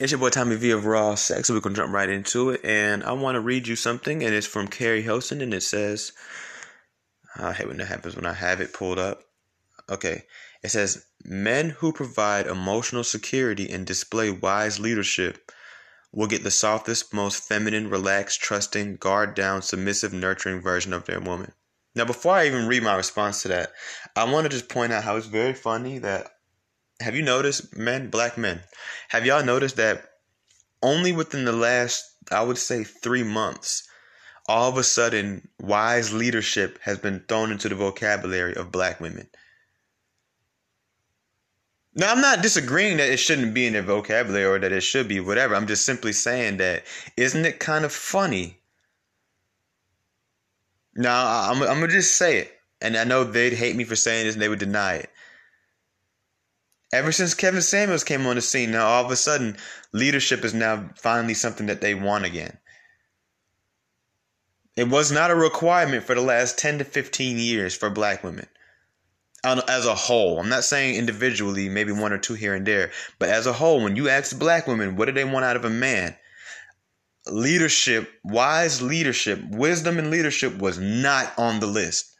It's your boy Tommy V of Raw Sex, we're gonna jump right into it. And I want to read you something, and it's from Keri Hilson, and it says, I hate when that happens when I have it pulled up. Okay, it says, Men who provide emotional security and display wise leadership will get the softest, most feminine, relaxed, trusting, guard down, submissive, nurturing version of their woman. Now, before I even read my response to that, I want to just point out how it's very funny that have you noticed, men, black men, have y'all noticed that only within the last, I would say, three months, all of a sudden, wise leadership has been thrown into the vocabulary of black women. Now, I'm not disagreeing that it shouldn't be in their vocabulary or that it should be, whatever. I'm just simply saying that, isn't it kind of funny? Now, I'm, I'm going to just say it. And I know they'd hate me for saying this and they would deny it. Ever since Kevin Samuels came on the scene, now all of a sudden, leadership is now finally something that they want again. It was not a requirement for the last 10 to 15 years for black women as a whole. I'm not saying individually, maybe one or two here and there, but as a whole, when you ask black women, what do they want out of a man? Leadership, wise leadership, wisdom and leadership was not on the list.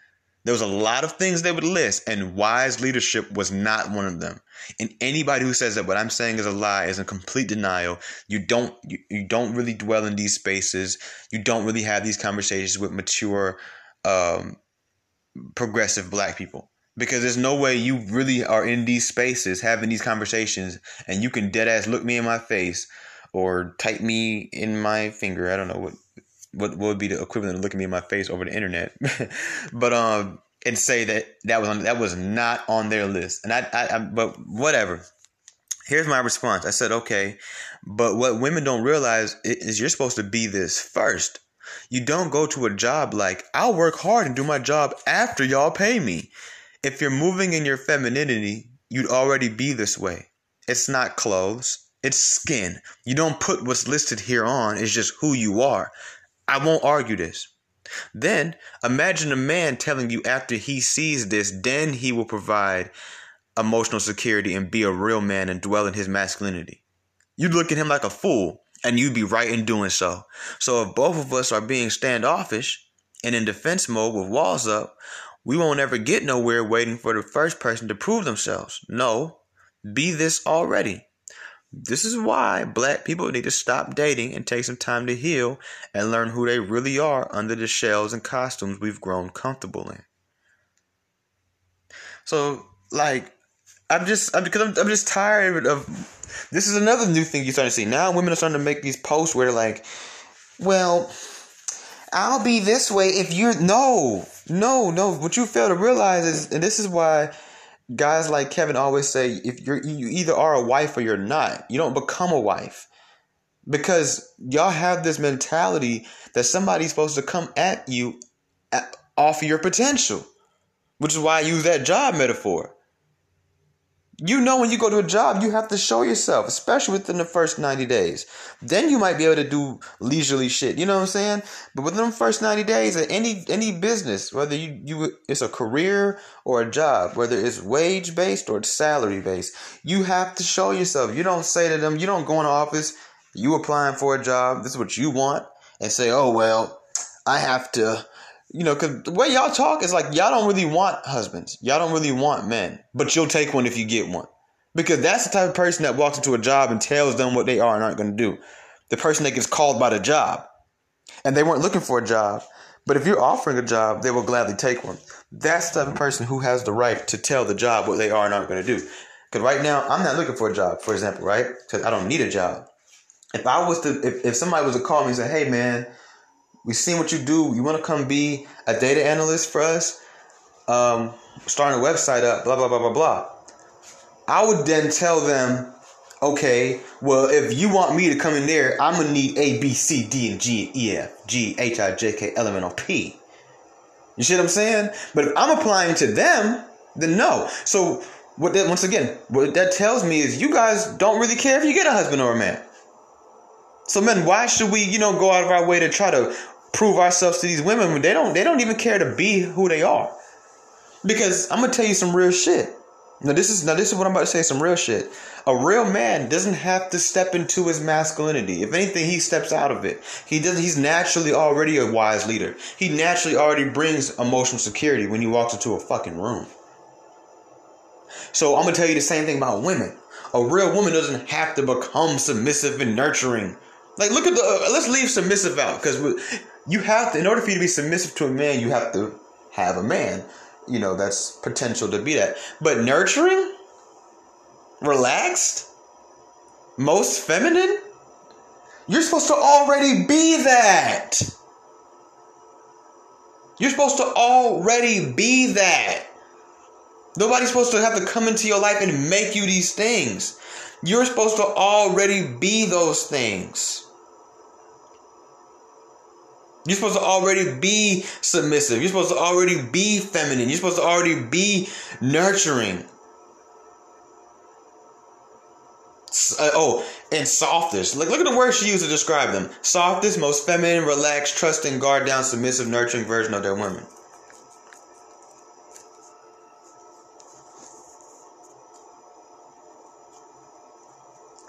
There was a lot of things they would list, and wise leadership was not one of them. And anybody who says that what I'm saying is a lie is in complete denial. You don't you, you don't really dwell in these spaces. You don't really have these conversations with mature, um, progressive black people because there's no way you really are in these spaces having these conversations and you can dead ass look me in my face or type me in my finger. I don't know what what, what would be the equivalent of looking me in my face over the internet, but um, and say that that was on, that was not on their list. And I, I, I, but whatever. Here's my response. I said, okay, but what women don't realize is you're supposed to be this first. You don't go to a job like I'll work hard and do my job after y'all pay me. If you're moving in your femininity, you'd already be this way. It's not clothes. It's skin. You don't put what's listed here on. It's just who you are. I won't argue this. Then imagine a man telling you after he sees this, then he will provide emotional security and be a real man and dwell in his masculinity. You'd look at him like a fool, and you'd be right in doing so. So if both of us are being standoffish and in defense mode with walls up, we won't ever get nowhere waiting for the first person to prove themselves. No, be this already. This is why black people need to stop dating and take some time to heal and learn who they really are under the shells and costumes we've grown comfortable in. So, like, I'm just I'm, because I'm, I'm just tired of. This is another new thing you're starting to see now. Women are starting to make these posts where they're like, "Well, I'll be this way if you're no, no, no." What you fail to realize is, and this is why guys like Kevin always say if you're you either are a wife or you're not. You don't become a wife. Because y'all have this mentality that somebody's supposed to come at you at, off your potential. Which is why I use that job metaphor. You know, when you go to a job, you have to show yourself, especially within the first 90 days. Then you might be able to do leisurely shit. You know what I'm saying? But within the first 90 days, any any business, whether you, you it's a career or a job, whether it's wage based or salary based, you have to show yourself. You don't say to them, you don't go in the office, you applying for a job, this is what you want, and say, oh, well, I have to you know, because the way y'all talk is like y'all don't really want husbands. Y'all don't really want men, but you'll take one if you get one. Because that's the type of person that walks into a job and tells them what they are and aren't going to do. The person that gets called by the job. And they weren't looking for a job. But if you're offering a job, they will gladly take one. That's the type of person who has the right to tell the job what they are and aren't going to do. Because right now, I'm not looking for a job, for example, right? Because I don't need a job. If I was to, if, if somebody was to call me and say, hey, man, we seen what you do. You want to come be a data analyst for us? Um, starting a website up, blah, blah, blah, blah, blah. I would then tell them, okay, well, if you want me to come in there, I'm going to need A, B, C, D, and G, E, F, G, H, I, J, K, L, M, N, O, P. You see what I'm saying? But if I'm applying to them, then no. So, what that, once again, what that tells me is you guys don't really care if you get a husband or a man. So, men, why should we, you know, go out of our way to try to prove ourselves to these women when they don't they don't even care to be who they are. Because I'm gonna tell you some real shit. Now this is now this is what I'm about to say. Some real shit. A real man doesn't have to step into his masculinity. If anything, he steps out of it. He doesn't He's naturally already a wise leader. He naturally already brings emotional security when he walks into a fucking room. So I'm gonna tell you the same thing about women. A real woman doesn't have to become submissive and nurturing. Like, look at the. Uh, let's leave submissive out because you have to. In order for you to be submissive to a man, you have to have a man you know, that's potential to be that. But nurturing, relaxed, most feminine, you're supposed to already be that. You're supposed to already be that. Nobody's supposed to have to come into your life and make you these things. You're supposed to already be those things. You're supposed to already be submissive. You're supposed to already be feminine. You're supposed to already be nurturing. Uh, oh, and softest. Look, look at the words she used to describe them. Softest, most feminine, relaxed, trusting, guard down, submissive, nurturing version of their women.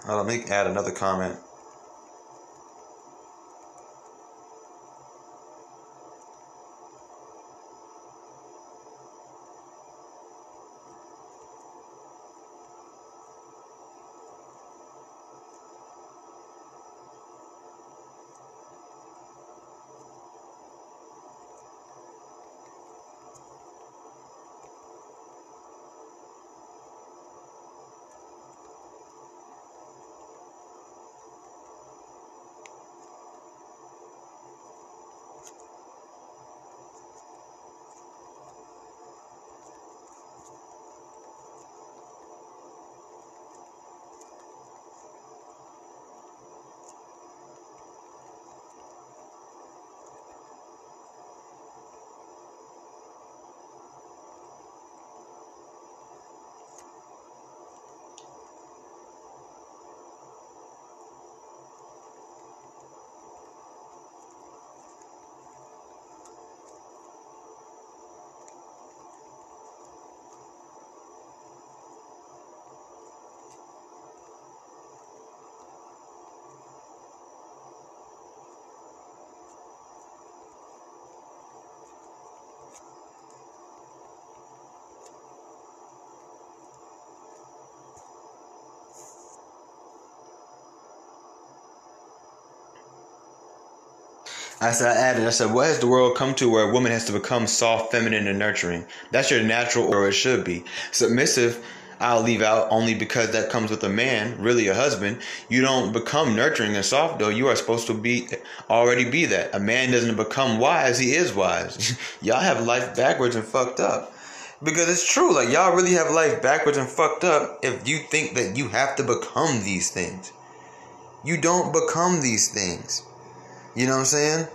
Let me add another comment. I said, I added, I said, what has the world come to where a woman has to become soft, feminine, and nurturing? That's your natural or it should be. Submissive, I'll leave out only because that comes with a man, really a husband. You don't become nurturing and soft though. You are supposed to be already be that. A man doesn't become wise, he is wise. y'all have life backwards and fucked up. Because it's true, like y'all really have life backwards and fucked up if you think that you have to become these things. You don't become these things. You know what I'm saying?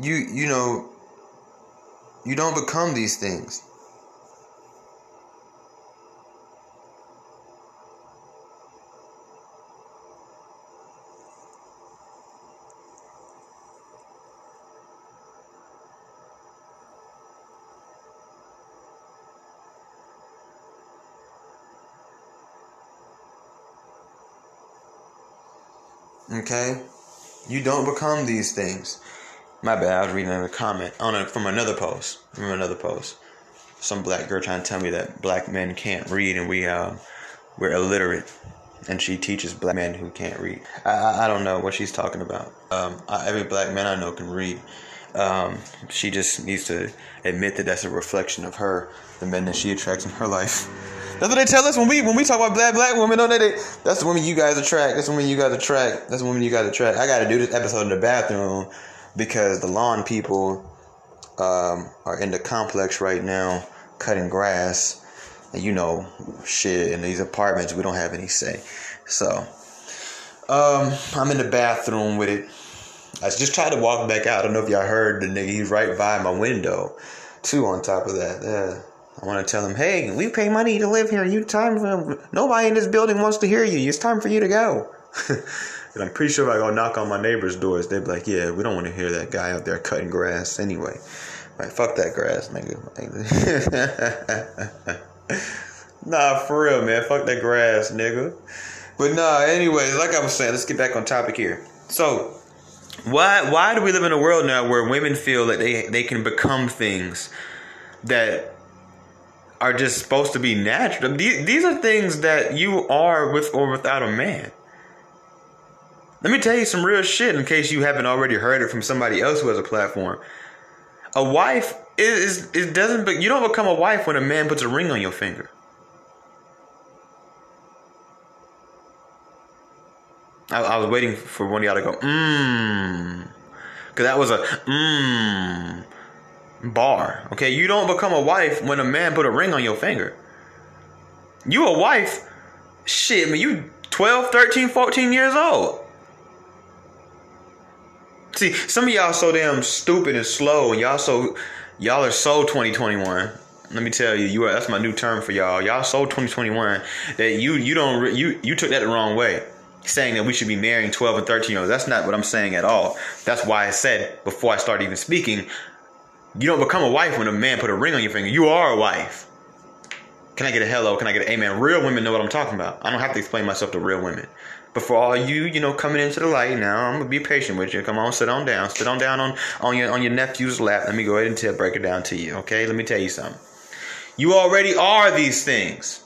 You you know you don't become these things. Okay? You don't become these things. My bad, I was reading a comment on a, from another post. From another post. Some black girl trying to tell me that black men can't read and we uh, we're illiterate. And she teaches black men who can't read. I, I don't know what she's talking about. Um, I, every black man I know can read. Um, she just needs to admit that that's a reflection of her, the men that she attracts in her life. That's what they tell us when we when we talk about black black women. Don't they? that's the woman you guys attract. That's the woman you guys attract. That's the woman you guys attract. I got to do this episode in the bathroom because the lawn people um, are in the complex right now cutting grass. And you know, shit in these apartments we don't have any say. So um, I'm in the bathroom with it. I just tried to walk back out. I don't know if y'all heard the nigga. He's right by my window. too. on top of that. Yeah. I want to tell them, hey, we pay money to live here. You time nobody in this building wants to hear you. It's time for you to go. and I'm pretty sure if I go knock on my neighbors' doors, they'd be like, yeah, we don't want to hear that guy out there cutting grass anyway. Right, fuck that grass, nigga. nah, for real, man. Fuck that grass, nigga. But nah, anyway, like I was saying, let's get back on topic here. So, why why do we live in a world now where women feel that they they can become things that are just supposed to be natural? These, these are things that you are with or without a man. Let me tell you some real shit in case you haven't already heard it from somebody else who has a platform. A wife is it doesn't but you don't become a wife when a man puts a ring on your finger. I, I was waiting for one of y'all to go, mmm. Cause that was a mmm bar. Okay, you don't become a wife when a man put a ring on your finger. You a wife, shit, man, you 12, 13, 14 years old. See, some of y'all so damn stupid and slow, and y'all so y'all are so 2021. Let me tell you, you are that's my new term for y'all. Y'all so 2021 that you you don't you you took that the wrong way. Saying that we should be marrying 12 and 13 year olds. That's not what I'm saying at all. That's why I said before I started even speaking, you don't become a wife when a man put a ring on your finger. You are a wife. Can I get a hello? Can I get an amen? Real women know what I'm talking about. I don't have to explain myself to real women. But for all you, you know, coming into the light now, I'm gonna be patient with you. Come on, sit on down. Sit on down on, on your on your nephew's lap. Let me go ahead and tell, break it down to you. Okay, let me tell you something. You already are these things.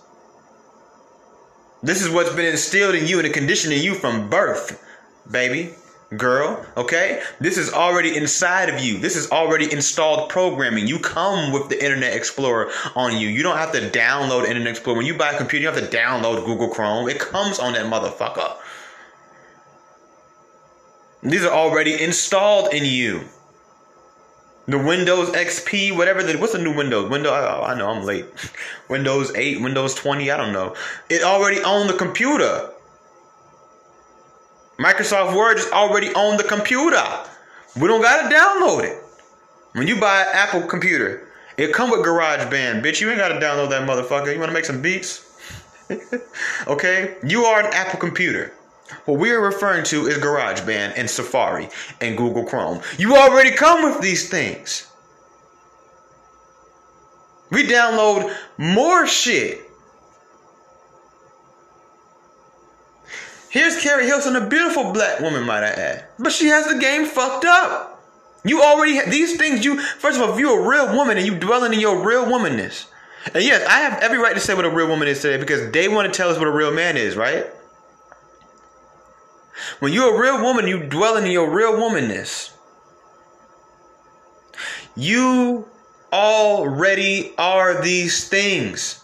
This is what's been instilled in you and conditioned in you from birth, baby girl, okay? This is already inside of you. This is already installed programming. You come with the Internet Explorer on you. You don't have to download Internet Explorer. When you buy a computer, you have to download Google Chrome. It comes on that motherfucker. These are already installed in you. The Windows XP, whatever the what's the new Windows? Windows oh, I know I'm late. Windows 8, Windows 20, I don't know. It already on the computer. Microsoft Word is already on the computer. We don't gotta download it. When you buy an Apple computer, it come with GarageBand, bitch. You ain't gotta download that motherfucker. You wanna make some beats? okay? You are an Apple computer. What we are referring to is GarageBand and Safari and Google Chrome. You already come with these things. We download more shit Here's Keri Hilson, a beautiful black woman, might I add. But she has the game fucked up. You already have these things. You first of all, if you're a real woman and you dwelling in your real womanness, and yes, I have every right to say what a real woman is today because they want to tell us what a real man is, right? When you're a real woman, you dwelling in your real womanness. You already are these things.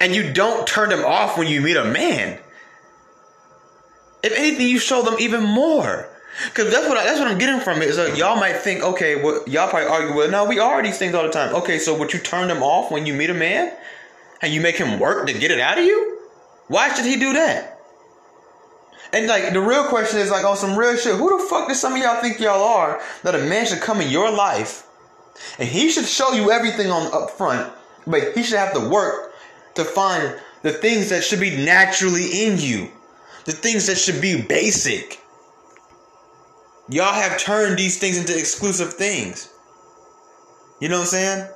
And you don't turn them off when you meet a man. If anything, you show them even more. Cause that's what I, that's what I'm getting from it. Is like y'all might think, okay, well, y'all probably argue, well, no, we are these things all the time. Okay, so would you turn them off when you meet a man, and you make him work to get it out of you? Why should he do that? And like the real question is like on some real shit, who the fuck does some of y'all think y'all are that a man should come in your life, and he should show you everything on up front, but he should have to work to find the things that should be naturally in you, the things that should be basic. Y'all have turned these things into exclusive things. You know what I'm saying?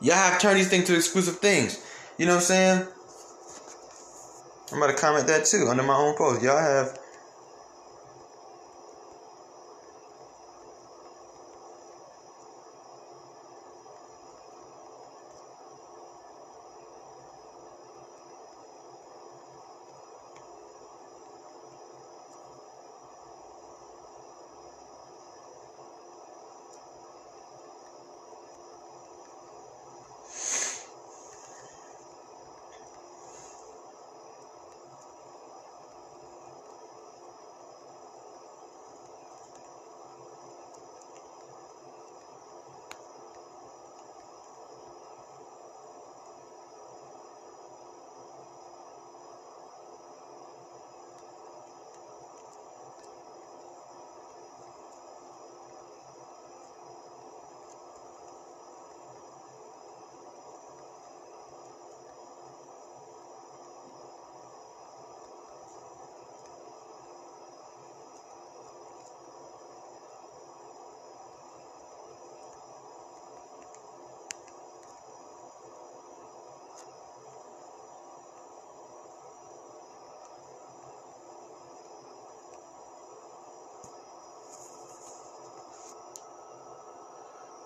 Y'all have turned these things to exclusive things. You know what I'm saying? I'm about to comment that too under my own post. Y'all have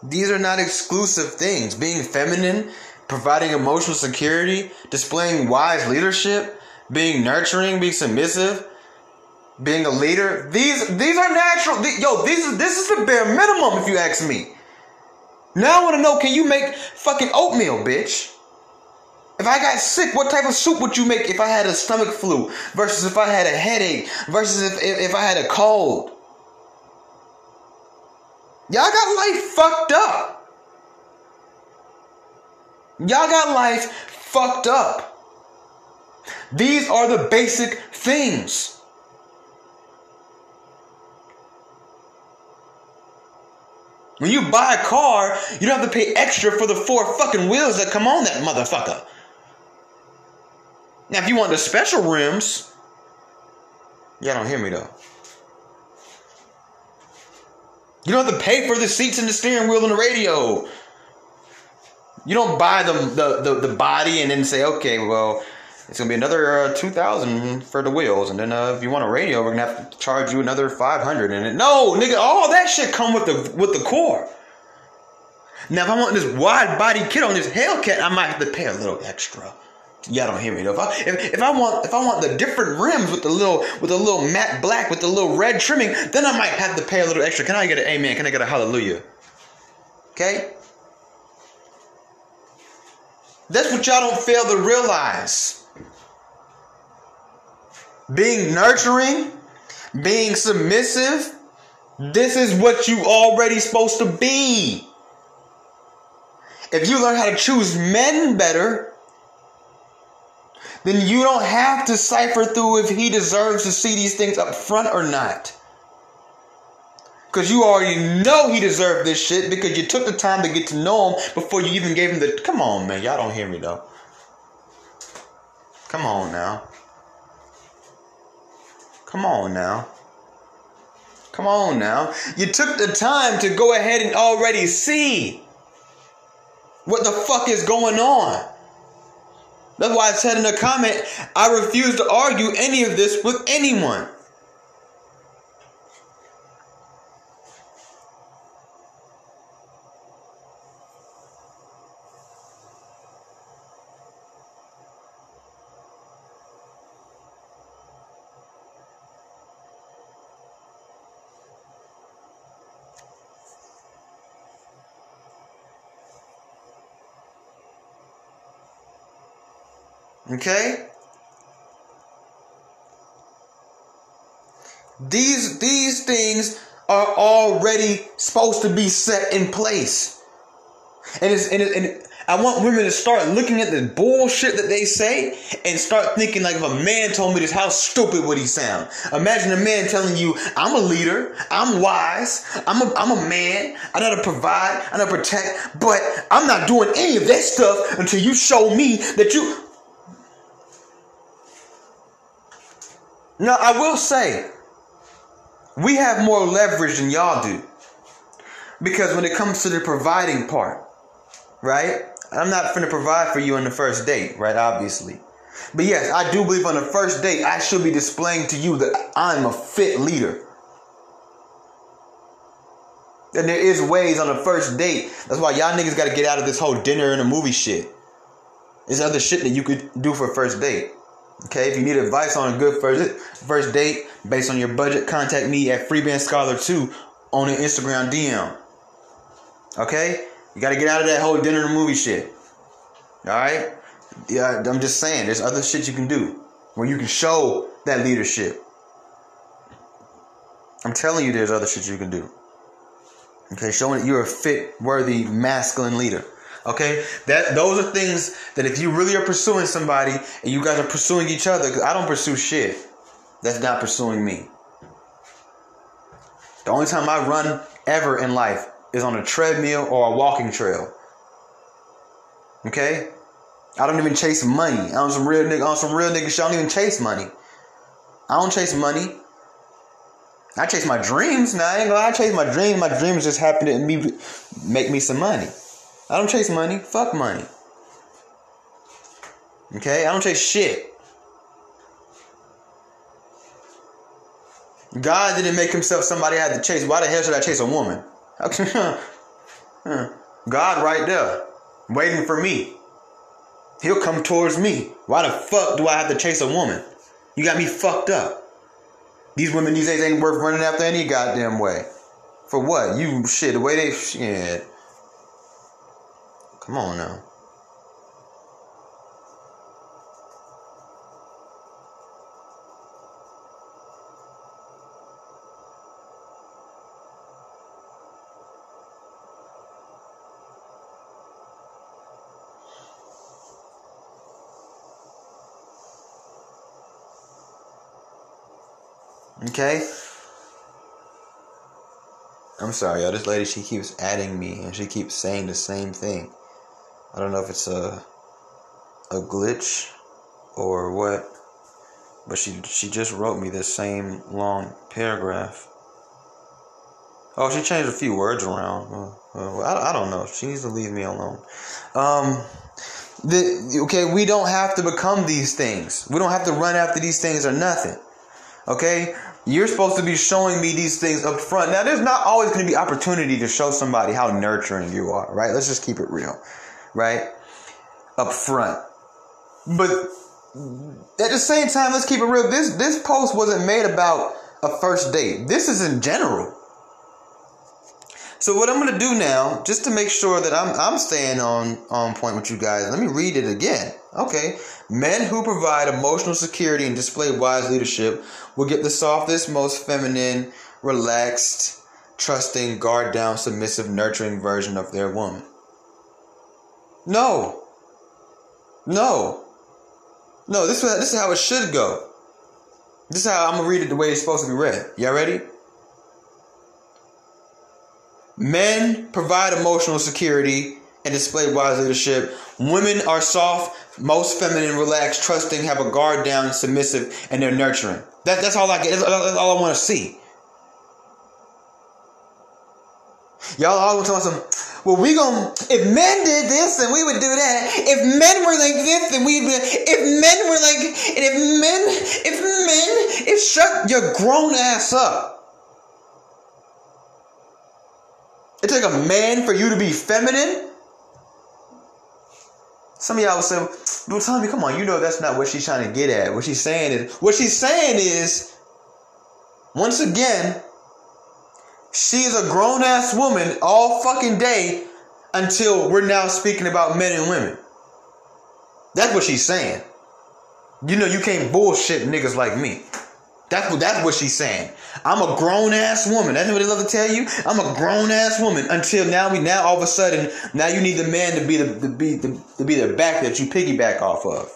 These are not exclusive things. Being feminine, providing emotional security, displaying wise leadership, being nurturing, being submissive, being a leader. These these are natural. Yo, these this is the bare minimum if you ask me. Now I want to know, can you make fucking oatmeal, bitch? If I got sick, what type of soup would you make if I had a stomach flu versus if I had a headache versus if, if, if I had a cold? Y'all got life fucked up. Y'all got life fucked up. These are the basic things. When you buy a car, you don't have to pay extra for the four fucking wheels that come on that motherfucker. Now, if you want the special rims, y'all don't hear me though. You don't have to pay for the seats and the steering wheel and the radio. You don't buy the the, the, the body and then say, okay, well, it's gonna be another uh, two thousand for the wheels, and then uh, if you want a radio, we're gonna have to charge you another five hundred. And it no, nigga, all that shit come with the with the core. Now, if I want this wide body kit on this Hellcat, I might have to pay a little extra. Y'all don't hear me though. If I, if, if I want if I want the different rims with the little with the little matte black with the little red trimming, then I might have to pay a little extra. Can I get an amen? Can I get a hallelujah? Okay. That's what y'all don't fail to realize being nurturing, being submissive. This is what you already supposed to be. If you learn how to choose men better, then you don't have to cipher through if he deserves to see these things up front or not. Because you already know he deserved this shit because you took the time to get to know him before you even gave him the. Come on, man. Y'all don't hear me though. Come on now. Come on now. Come on now. You took the time to go ahead and already see what the fuck is going on. That's why I said in the comment, I refuse to argue any of this with anyone. Okay? These these things are already supposed to be set in place. And it's and, it, and I want women to start looking at the bullshit that they say and start thinking like if a man told me this, how stupid would he sound? Imagine a man telling you, I'm a leader, I'm wise, I'm a, I'm a man, I know how to provide, I know how to protect, but I'm not doing any of that stuff until you show me that you Now, I will say, we have more leverage than y'all do. Because when it comes to the providing part, right? I'm not going to provide for you on the first date, right? Obviously. But yes, I do believe on the first date, I should be displaying to you that I'm a fit leader. And there is ways on the first date. That's why y'all niggas got to get out of this whole dinner and a movie shit. There's other shit that you could do for a first date. Okay, if you need advice on a good first first date based on your budget, contact me at Freeband Scholar 2 on an Instagram DM. Okay? You gotta get out of that whole dinner and movie shit. Alright? Yeah, I'm just saying, there's other shit you can do where you can show that leadership. I'm telling you, there's other shit you can do. Okay, showing that you're a fit, worthy, masculine leader. Okay, that those are things that if you really are pursuing somebody and you guys are pursuing each other, because I don't pursue shit. That's not pursuing me. The only time I run ever in life is on a treadmill or a walking trail. Okay, I don't even chase money. I'm some real nigga. On some real nigga. I don't even chase money. I don't chase money. I chase my dreams. Now I ain't gonna. I chase my dreams. My dreams just happen to me make me some money. I don't chase money. Fuck money. Okay? I don't chase shit. God didn't make himself somebody I had to chase. Why the hell should I chase a woman? God right there, waiting for me. He'll come towards me. Why the fuck do I have to chase a woman? You got me fucked up. These women these days ain't worth running after any goddamn way. For what? You shit, the way they shit. Come on now. Okay? I'm sorry, y'all. This lady, she keeps adding me and she keeps saying the same thing. I don't know if it's a a glitch or what, but she she just wrote me this same long paragraph. Oh, she changed a few words around. I, I don't know. She needs to leave me alone. Um, the, okay, we don't have to become these things. We don't have to run after these things or nothing. Okay? You're supposed to be showing me these things up front. Now, there's not always going to be opportunity to show somebody how nurturing you are, right? Let's just keep it real, right? Up front. But at the same time, let's keep it real. This this post wasn't made about a first date. This is in general. So what I'm gonna do now, just to make sure that I'm I'm staying on on point with you guys, let me read it again. Okay. Men who provide emotional security and display wise leadership will get the softest, most feminine, relaxed, trusting, guard down, submissive, nurturing version of their woman. No. No. No, this is, this is how it should go. This is how I'm going to read it the way it's supposed to be read. Y'all ready? Men provide emotional security and display wise leadership. Women are soft, most feminine, relaxed, trusting, have a guard down, submissive, and they're nurturing. That, that's all I get. That's, that's all I want to see. Y'all always tell some. Well, we gonna. If men did this, then we would do that. If men were like this, then we'd. Be, if men were like, and if men, if men, if shut your grown ass up. It take a man for you to be feminine. Some of y'all will say, "Well, me, come on, you know that's not what she's trying to get at. What she's saying is, what she's saying is, once again, she's a grown ass woman all fucking day until we're now speaking about men and women. That's what she's saying. You know, you can't bullshit niggas like me. That's what that's what she's saying. I'm a grown ass woman. That's what they love to tell you. I'm a grown ass woman. Until now, we now all of a sudden now you need the man to be the to be the, to be the back that you piggyback off of.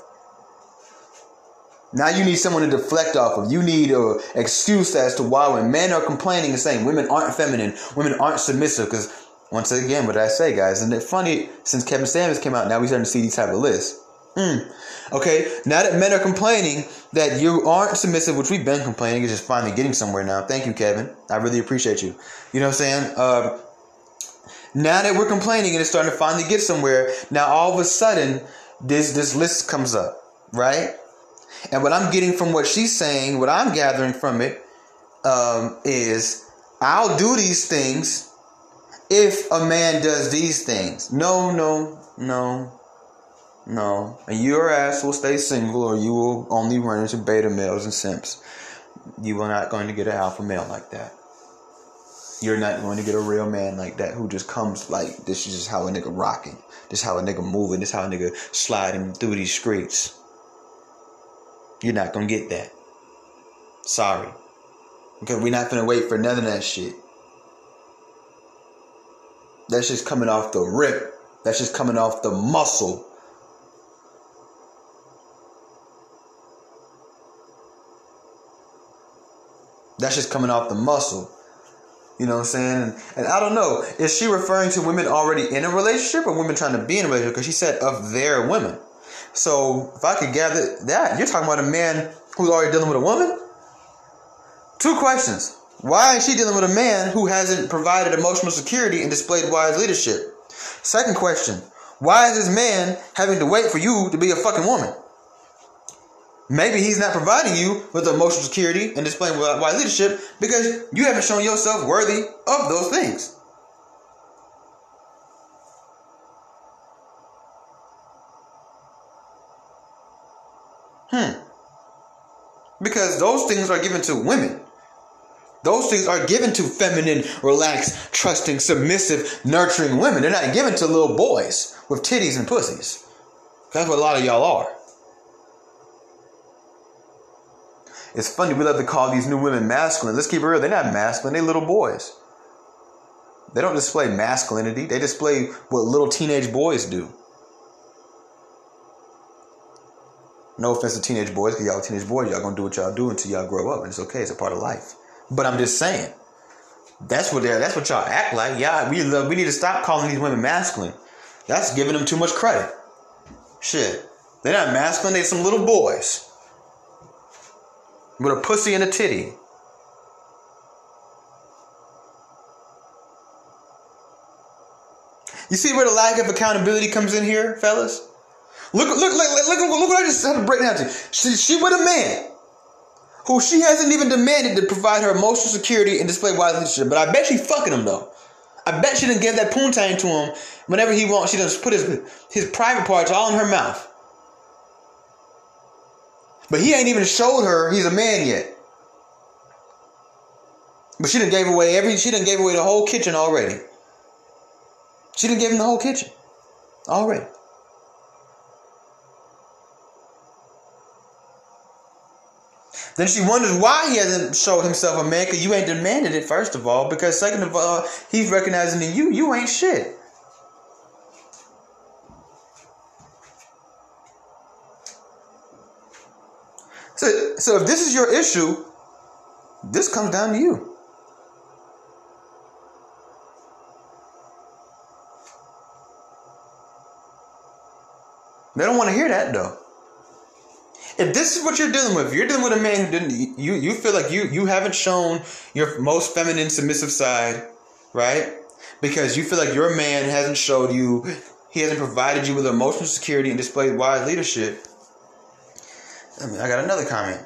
Now you need someone to deflect off of. You need an excuse as to why when men are complaining and saying women aren't feminine, women aren't submissive. Because once again, what did I say, guys, isn't it funny? Since Kevin Samuels came out, now we're starting to see these type of lists. Hmm. Okay, now that men are complaining that you aren't submissive, which we've been complaining, is just finally getting somewhere now. Thank you, Kevin. I really appreciate you. You know what I'm saying? Uh, now that we're complaining and it's starting to finally get somewhere, now all of a sudden this this list comes up, right? And what I'm getting from what she's saying, what I'm gathering from it, um, is I'll do these things if a man does these things. No, no, no, no. And your ass will stay single or you will only run into beta males and simps. You are not going to get an alpha male like that. You're not going to get a real man like that who just comes like this is just how a nigga rocking. This is how a nigga moving. This is how a nigga sliding through these streets. You're not gonna get that. Sorry. Because we're not gonna wait for none of that shit. That's just coming off the rip. That's just coming off the muscle. That's just coming off the muscle. You know what I'm saying? And, and, I don't know. Is she referring to women already in a relationship or women trying to be in a relationship? Because she said of their women. So if I could gather that, you're talking about a man who's already dealing with a woman? Two questions. Why is she dealing with a man who hasn't provided emotional security and displayed wise leadership? Second question. Why is this man having to wait for you to be a fucking woman? Maybe he's not providing you with emotional security and displaying wise leadership because you haven't shown yourself worthy of those things. Because those things are given to women. Those things are given to feminine, relaxed, trusting, submissive, nurturing women. They're not given to little boys with titties and pussies. That's what a lot of y'all are. It's funny, we love to call these new women masculine. Let's keep it real. They're not masculine, they're little boys. They don't display masculinity, they display what little teenage boys do. No offense to teenage boys, because y'all teenage boys, y'all gonna do what y'all do until y'all grow up, and it's okay, it's a part of life. But I'm just saying, that's what they're that's what y'all act like. Yeah, we love, we need to stop calling these women masculine. That's giving them too much credit. Shit. They're not masculine, they're some little boys. With a pussy and a titty. You see where the lack of accountability comes in here, fellas? Look, look, look, look, look, what I just had to break down to. She, she with a man who she hasn't even demanded to provide her emotional security and display wise leadership. But I bet she fucking him though. I bet she didn't give that poontang to him whenever he wants. She doesn't put his his private parts all in her mouth. But he ain't even showed her he's a man yet. But she didn't gave away every she done gave away the whole kitchen already. She didn't give him the whole kitchen. Already. Then she wonders why he hasn't showed himself a man, because you ain't demanded it, first of all. Because second of all, he's recognizing in you, you ain't shit. So, so if this is your issue, this comes down to you. They don't want to hear that though. If this is what you're dealing with, you're dealing with a man who didn't you you feel like you you haven't shown your most feminine submissive side, right? Because you feel like your man hasn't showed you he hasn't provided you with emotional security and displayed wise leadership. I mean, I got another comment.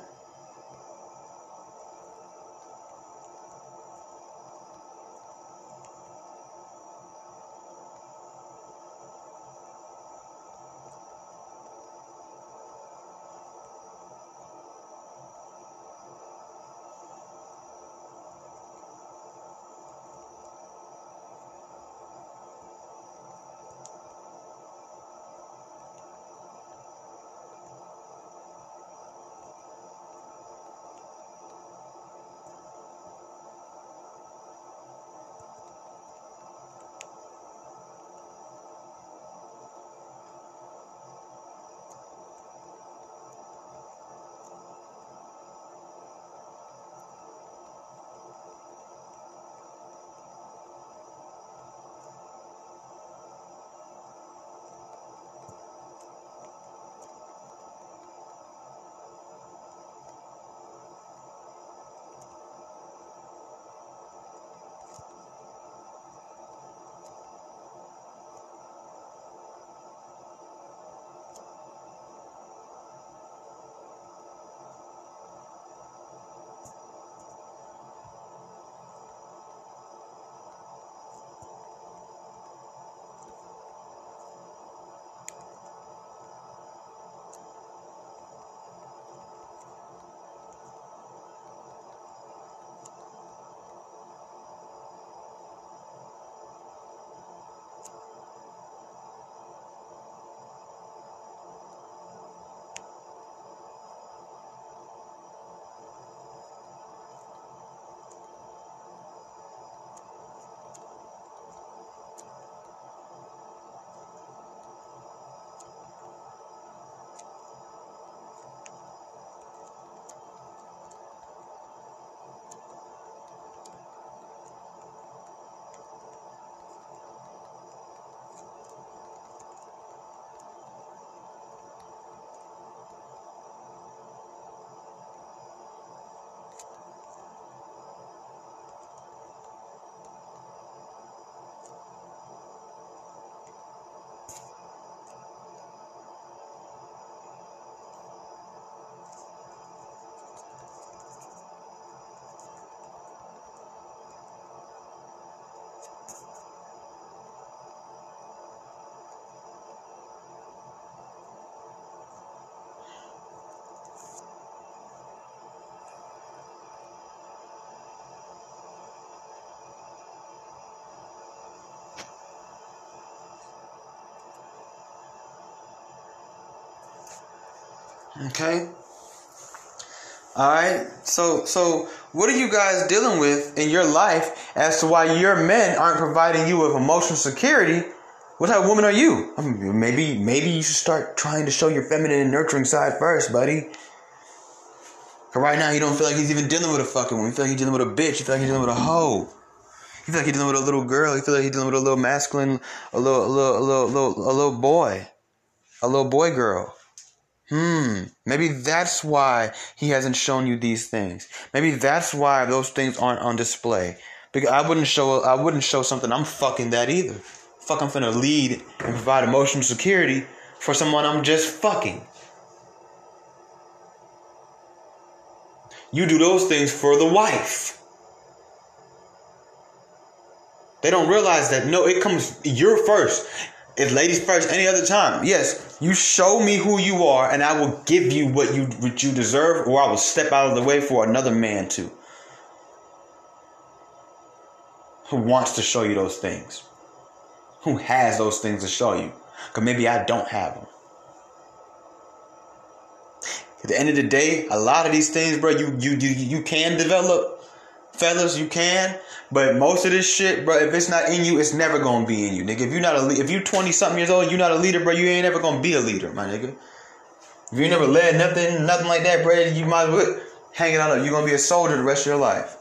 Okay. All right. So so what are you guys dealing with in your life as to why your men aren't providing you with emotional security? What type of woman are you? I mean, maybe maybe you should start trying to show your feminine and nurturing side first, buddy. Cause right now you don't feel like he's even dealing with a fucking woman. You feel like he's dealing with a bitch. You feel like he's dealing with a hoe. You feel like he's dealing with a little girl. You feel like he's dealing with a little masculine, a little, a little, a little, a little, a little boy, a little boy girl. Hmm. Maybe that's why he hasn't shown you these things. Maybe that's why those things aren't on display. Because I wouldn't show, I wouldn't show something I'm fucking that either. Fuck, I'm finna lead and provide emotional security for someone I'm just fucking. You do those things for the wife. They don't realize that no, it comes you're first. It's ladies first any other time. Yes, you show me who you are and I will give you what you what you deserve or I will step out of the way for another man to. Who wants to show you those things? Who has those things to show you? Cuz maybe I don't have them. At the end of the day, a lot of these things, bro, you you you you can develop, fellas, you can. But most of this shit, bro, if it's not in you, it's never gonna be in you, nigga. If you're not a if you're twenty something years old, you're not a leader, bro. You ain't ever gonna be a leader, my nigga. If you never led nothing, nothing like that, bro, you might as well hang it on up. You're gonna be a soldier the rest of your life.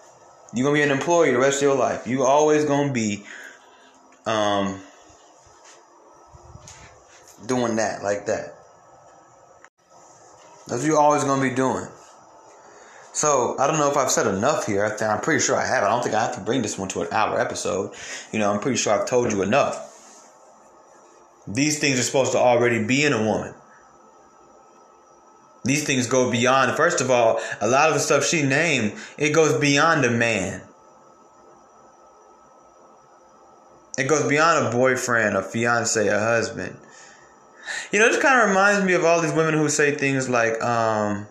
You're gonna be an employee the rest of your life. You always gonna be, um, doing that like that. That's what you're always gonna be doing. So I don't know if I've said enough here. I think, I'm pretty sure I have. I don't think I have to bring this one to an hour episode. You know, I'm pretty sure I've told you enough. These things are supposed to already be in a woman. These things go beyond. First of all, a lot of the stuff she named, it goes beyond a man. It goes beyond a boyfriend, a fiance, a husband. You know, this kind of reminds me of all these women who say things like, um,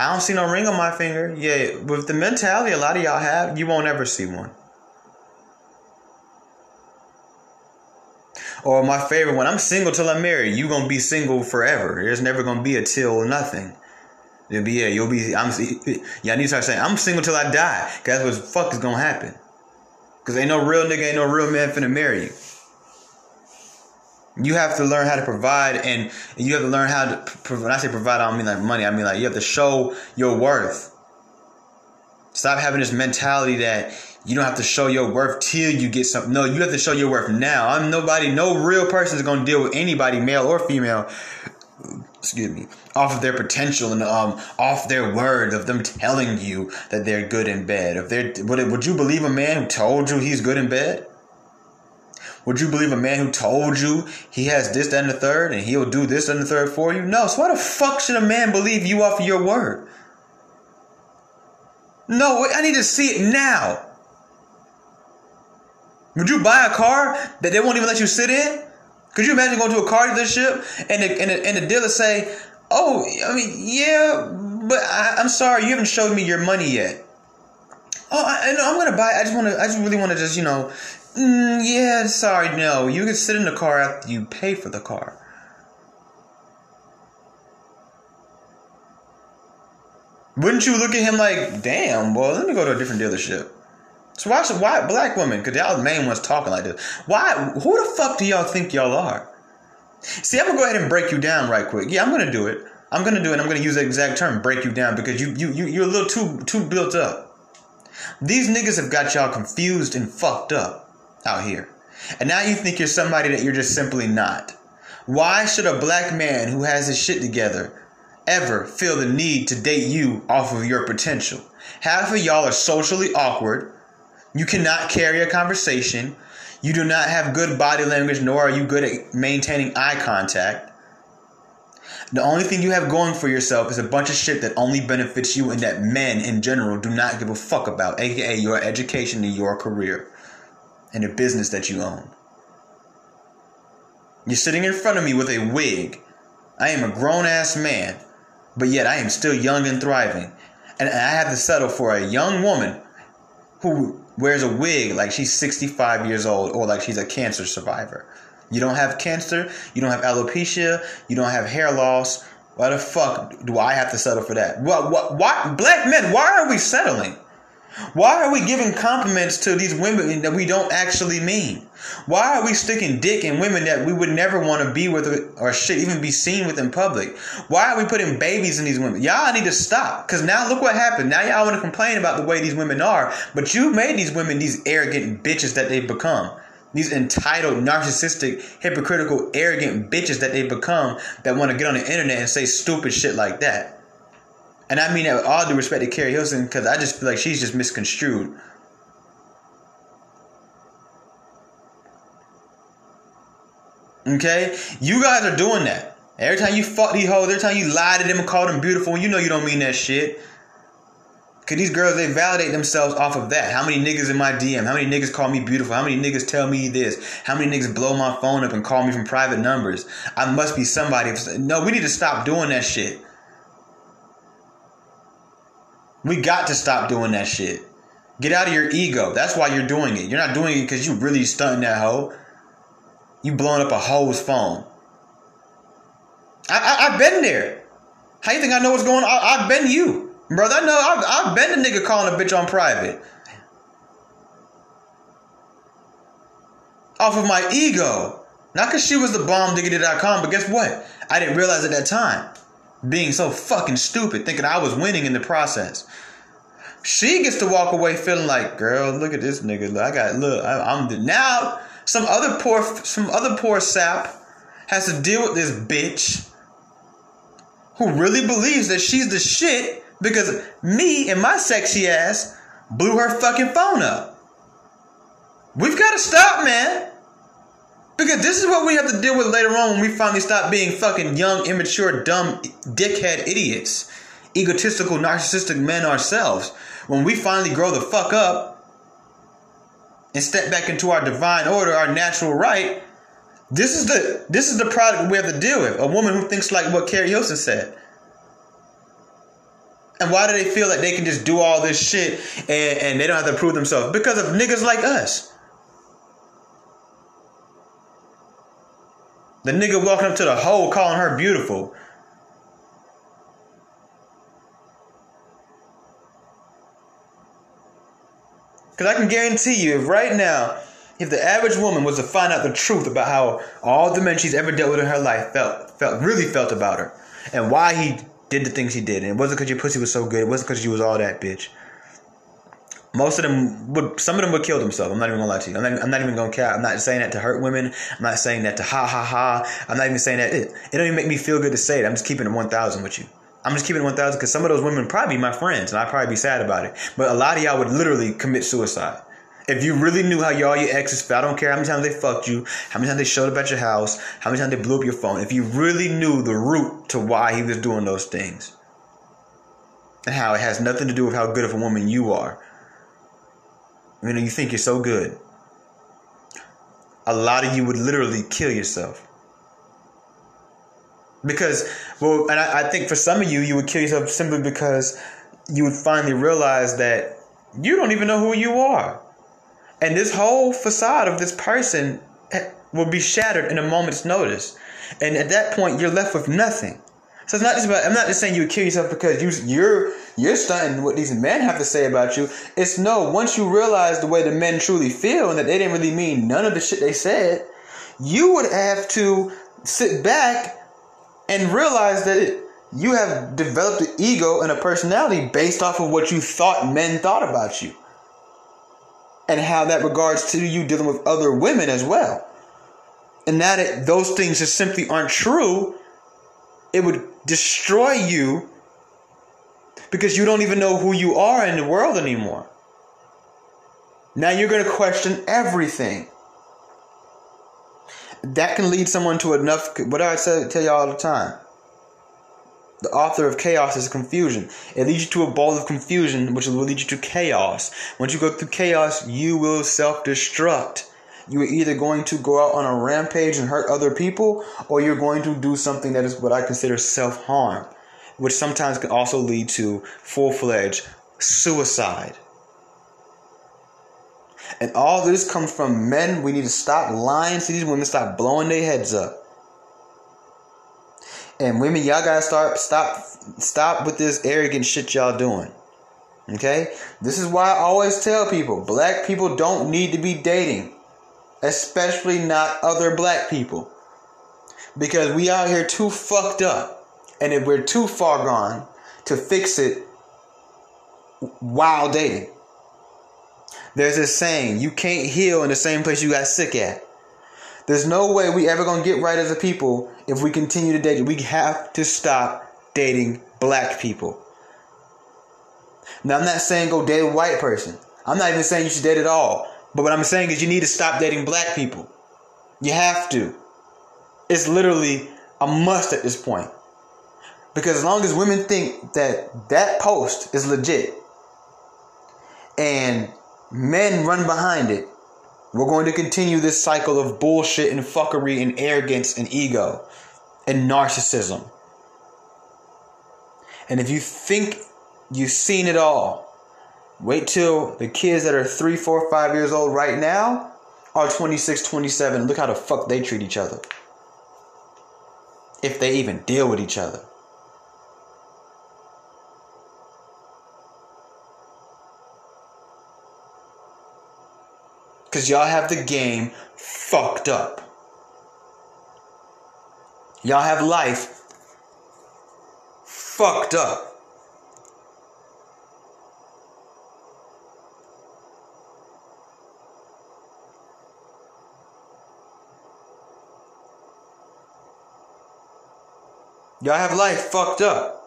I don't see no ring on my finger. Yeah, with the mentality a lot of y'all have, you won't ever see one. Or my favorite one, I'm single till I'm married. You gonna be single forever. There's never gonna be a till nothing. You'll be yeah, you'll be I'm yeah, I need to start saying I'm single till I die. Cause that's what the fuck is gonna happen. Cause ain't no real nigga, ain't no real man finna marry you. You have to learn how to provide, and you have to learn how to. When I say provide, I don't mean like money. I mean like you have to show your worth. Stop having this mentality that you don't have to show your worth till you get something. No, you have to show your worth now. I'm nobody. No real person is going to deal with anybody, male or female. Excuse me, off of their potential and um off their word of them telling you that they're good in bed. If they're would would you believe a man who told you he's good in bed? Would you believe a man who told you he has this, that, and the third, and he'll do this and the third for you? No. So why the fuck should a man believe you off of your word? No, I need to see it now. Would you buy a car that they won't even let you sit in? Could you imagine going to a car dealership and the, and the, and the dealer say, "Oh, I mean, yeah, but I, I'm sorry, you haven't showed me your money yet." Oh, I, know I'm gonna buy. I just want to. I just really want to just you know Mm, yeah, sorry, no. You can sit in the car after you pay for the car. Wouldn't you look at him like, damn, well, let me go to a different dealership? So why should why black women? Cause y'all the main ones talking like this. Why? Who the fuck do y'all think y'all are? See, I'm gonna go ahead and break you down right quick. Yeah, I'm gonna do it. I'm gonna do it. I'm gonna use the exact term, break you down, because you you you you're a little too too built up. These niggas have got y'all confused and fucked up out here. And now you think you're somebody that you're just simply not. Why should a black man who has his shit together ever feel the need to date you off of your potential? Half of y'all are socially awkward. You cannot carry a conversation. You do not have good body language, nor are you good at maintaining eye contact. The only thing you have going for yourself is a bunch of shit that only benefits you and that men in general do not give a fuck about, aka your education and your career and a business that you own. You're sitting in front of me with a wig. I am a grown ass man, but yet I am still young and thriving. And I have to settle for a young woman who wears a wig like she's 65 years old or like she's a cancer survivor. You don't have cancer, you don't have alopecia, you don't have hair loss, Why the fuck do I have to settle for that? What, what, why, black men, why are we settling? Why are we giving compliments to these women that we don't actually mean? Why are we sticking dick in women that we would never want to be with or should even be seen with in public? Why are we putting babies in these women? Y'all need to stop. Because now look what happened. Now y'all want to complain about the way these women are, but you made these women these arrogant bitches that they've become. These entitled, narcissistic, hypocritical, arrogant bitches that they've become that want to get on the internet and say stupid shit like that. And I mean all due respect to Keri Hilson, because I just feel like she's just misconstrued. Okay? You guys are doing that. Every time you fuck these hoes, every time you lie to them and call them beautiful, you know you don't mean that shit. Cause these girls they validate themselves off of that. How many niggas in my DM? How many niggas call me beautiful? How many niggas tell me this? How many niggas blow my phone up and call me from private numbers? I must be somebody. No, we need to stop doing that shit. We got to stop doing that shit. Get out of your ego. That's why you're doing it. You're not doing it because you really stunting that hoe. You blowing up a hoe's phone. I, I, have been there. How you think I know what's going on? I, have been you. Brother, I know. I've, I've been the nigga calling a bitch on private. Off of my ego. Not because she was the bomb diggity.com, but guess what? I didn't realize at that time being so fucking stupid, thinking I was winning in the process. She gets to walk away feeling like, girl, look at this nigga. I got look. I, am the now. Some other poor, some other poor sap has to deal with this bitch who really believes that she's the shit because me and my sexy ass blew her fucking phone up. We've got to stop, man. Because this is what we have to deal with later on when we finally stop being fucking young, immature, dumb, dickhead idiots, egotistical, narcissistic men ourselves. When we finally grow the fuck up and step back into our divine order, our natural right, this is the this is the product we have to deal with. A woman who thinks like what Keri Hilson said. And why do they feel that they can just do all this shit and, and they don't have to prove themselves? Because of niggas like us. The nigga walking up to the hole calling her beautiful. Because I can guarantee you, if right now, if the average woman was to find out the truth about how all the men she's ever dealt with in her life felt, felt really felt about her, and why he did the things he did, and it wasn't because your pussy was so good, it wasn't because you was all that bitch most of them would some of them would kill themselves. I'm not even gonna lie to you. I'm not, I'm not even gonna care. I'm not saying that to hurt women. I'm not saying that to ha ha ha. I'm not even saying that. It, it don't even make me feel good to say it. I'm just keeping it 1,000 with you. I'm just keeping it 1,000 because some of those women probably be my friends, and I'd probably be sad about it. But a lot of y'all would literally commit suicide. If you really knew how y'all your exes felt, I don't care how many times they fucked you, how many times they showed up at your house, how many times they blew up your phone. If you really knew the root to why he was doing those things, and how it has nothing to do with how good of a woman you are, you know, you think you're so good. A lot of you would literally kill yourself. Because, well, and I, I think for some of you, you would kill yourself simply because you would finally realize that you don't even know who you are. And this whole facade of this person eh, will be shattered in a moment's notice. And at that point, you're left with nothing. So it's not just about. I'm not just saying you would kill yourself because you you're you're stunting what these men have to say about you. It's no. Once you realize the way the men truly feel and that they didn't really mean none of the shit they said, you would have to sit back and realize that it, you have developed an ego and a personality based off of what you thought men thought about you, and how that regards to you dealing with other women as well. And now that those things just simply aren't true, it would destroy you because you don't even know who you are in the world anymore. Now you're going to question everything. That can lead someone to enough. What I say, tell you all the time. The author of chaos is confusion. It leads you to a ball of confusion, which will lead you to chaos. Once you go through chaos, you will self destruct you are either going to go out on a rampage and hurt other people, or you're going to do something that is what I consider self harm, which sometimes can also lead to full fledged suicide. And all this comes from men. We need to stop lying to these women, stop blowing their heads up. And women, y'all gotta start stop stop with this arrogant shit y'all doing. Okay? This is why I always tell people black people don't need to be dating, especially not other black people. Because we out here too fucked up. And if we're too far gone to fix it while dating. There's this saying, you can't heal in the same place you got sick at. There's no way we ever gonna get right as a people if we continue to date. We have to stop dating black people. Now I'm not saying go date a white person. I'm not even saying you should date at all. But what I'm saying is you need to stop dating black people. You have to. It's literally a must at this point. Because as long as women think that that post is legit and men run behind it, we're going to continue this cycle of bullshit and fuckery and arrogance and ego and narcissism. And if you think you've seen it all, wait till the kids that are three, four, five years old right now are 26, 27. Look how the fuck they treat each other. If they even deal with each other. Because y'all have the game fucked up. Y'all have life fucked up. Y'all have life fucked up.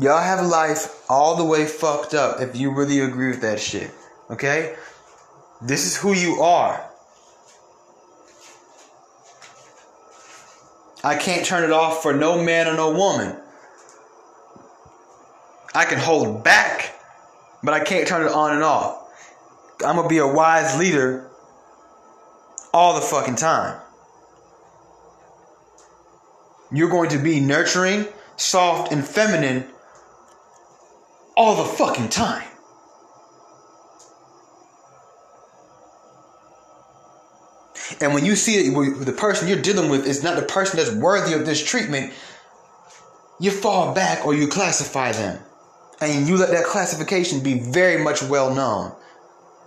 Y'all have life all the way fucked up if you really agree with that shit. Okay? This is who you are. I can't turn it off for no man or no woman. I can hold back, but I can't turn it on and off. I'm gonna be a wise leader all the fucking time. You're going to be nurturing, soft, and feminine all the fucking time. And when you see it, the person you're dealing with is not the person that's worthy of this treatment, you fall back or you classify them. And you let that classification be very much well known.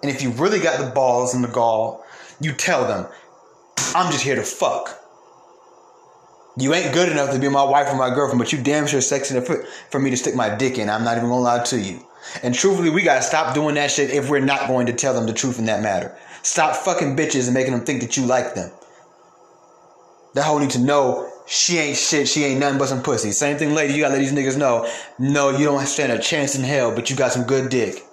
And if you really got the balls and the gall, you tell them, I'm just here to fuck. You ain't good enough to be my wife or my girlfriend, but you damn sure sexy enough for me to stick my dick in. I'm not even gonna lie to you. And truthfully, we gotta stop doing that shit if we're not going to tell them the truth in that matter. Stop fucking bitches and making them think that you like them. That whole need to know she ain't shit, she ain't nothing but some pussy. Same thing, lady, you gotta let these niggas know. No, you don't stand a chance in hell, but you got some good dick.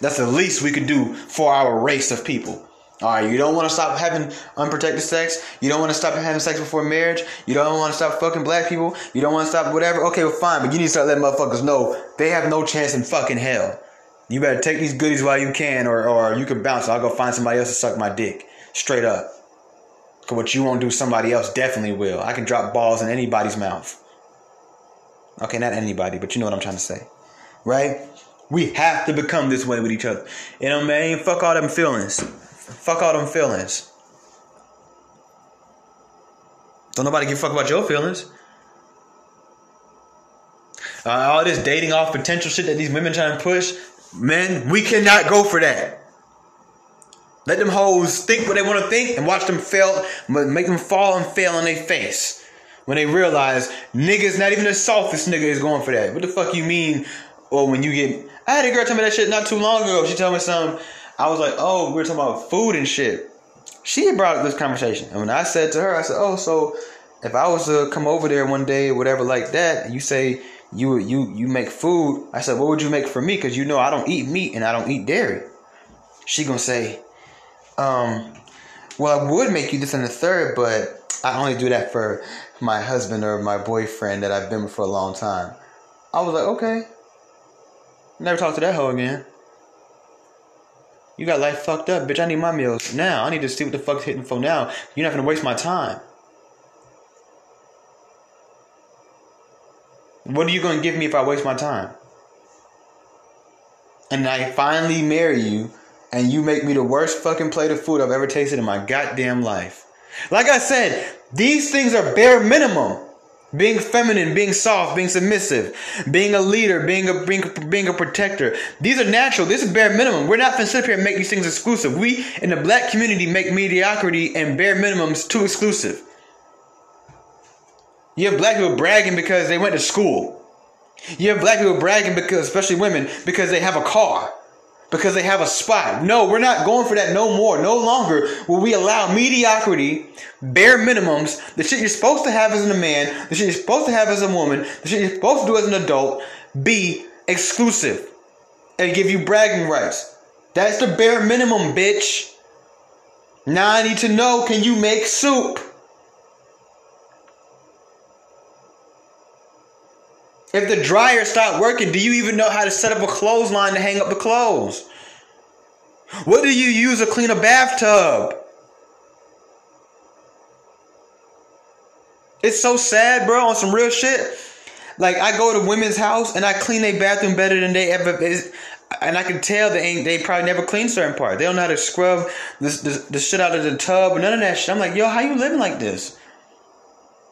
That's the least we could do for our race of people. All right, you don't want to stop having unprotected sex. You don't want to stop having sex before marriage. You don't want to stop fucking black people. You don't want to stop whatever. Okay, well, fine, but you need to start letting motherfuckers know they have no chance in fucking hell. You better take these goodies while you can, or, or you can bounce. I'll go find somebody else to suck my dick. Straight up. Because what you won't do, somebody else definitely will. I can drop balls in anybody's mouth. Okay, not anybody, but you know what I'm trying to say. Right? We have to become this way with each other. You know, man, fuck all them feelings. Fuck all them feelings. Don't nobody give a fuck about your feelings. Uh, all this dating off potential shit that these women trying to push, man, we cannot go for that. Let them hoes think what they want to think and watch them fail, make them fall and fail on their face when they realize niggas, not even the softest nigga is going for that. What the fuck you mean? Or when you get, I had a girl tell me that shit not too long ago. She told me something. I was like, oh, we were talking about food and shit. She brought up this conversation. And when I said to her, I said, oh, so if I was to come over there one day or whatever like that, and you say you you you make food, I said, what would you make for me? Because you know I don't eat meat and I don't eat dairy. She gonna say, um, well, I would make you this and the third, but I only do that for my husband or my boyfriend that I've been with for a long time. I was like, okay. Never talk to that hoe again. You got life fucked up, bitch. I need my meals now. I need to see what the fuck's hitting for now. You're not gonna waste my time. What are you gonna give me if I waste my time? And I finally marry you, and you make me the worst fucking plate of food I've ever tasted in my goddamn life. Like I said, these things are bare minimum. Being feminine, being soft, being submissive, being a leader, being a being, being a protector. These are natural. This is bare minimum. We're not going to sit here and make these things exclusive. We in the black community make mediocrity and bare minimums too exclusive. You have black people bragging because they went to school. You have black people bragging because, especially women, because they have a car because they have a spot. No, we're not going for that no more. No longer will we allow mediocrity, bare minimums, the shit you're supposed to have as a man, the shit you're supposed to have as a woman, the shit you're supposed to do as an adult, be exclusive and give you bragging rights. That's the bare minimum, bitch. Now I need to know can you make soup? If the dryer stopped working, do you even know how to set up a clothesline to hang up the clothes? What do you use to clean a bathtub? It's so sad, bro, on some real shit. Like I go to women's house and I clean their bathroom better than they ever is. And I can tell they ain't they probably never clean certain parts. They don't know how to scrub this, this the shit out of the tub or none of that shit. I'm like, yo, how you living like this?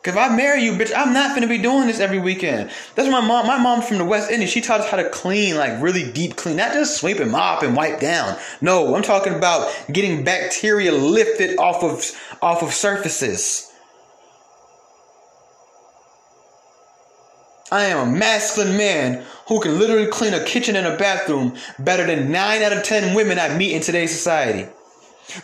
Cause if I marry you, bitch, I'm not gonna be doing this every weekend. That's my mom. My mom from the West Indies. She taught us how to clean, like really deep clean, not just sweep and mop and wipe down. No, I'm talking about getting bacteria lifted off of off of surfaces. I am a masculine man who can literally clean a kitchen and a bathroom better than nine out of ten women I meet in today's society.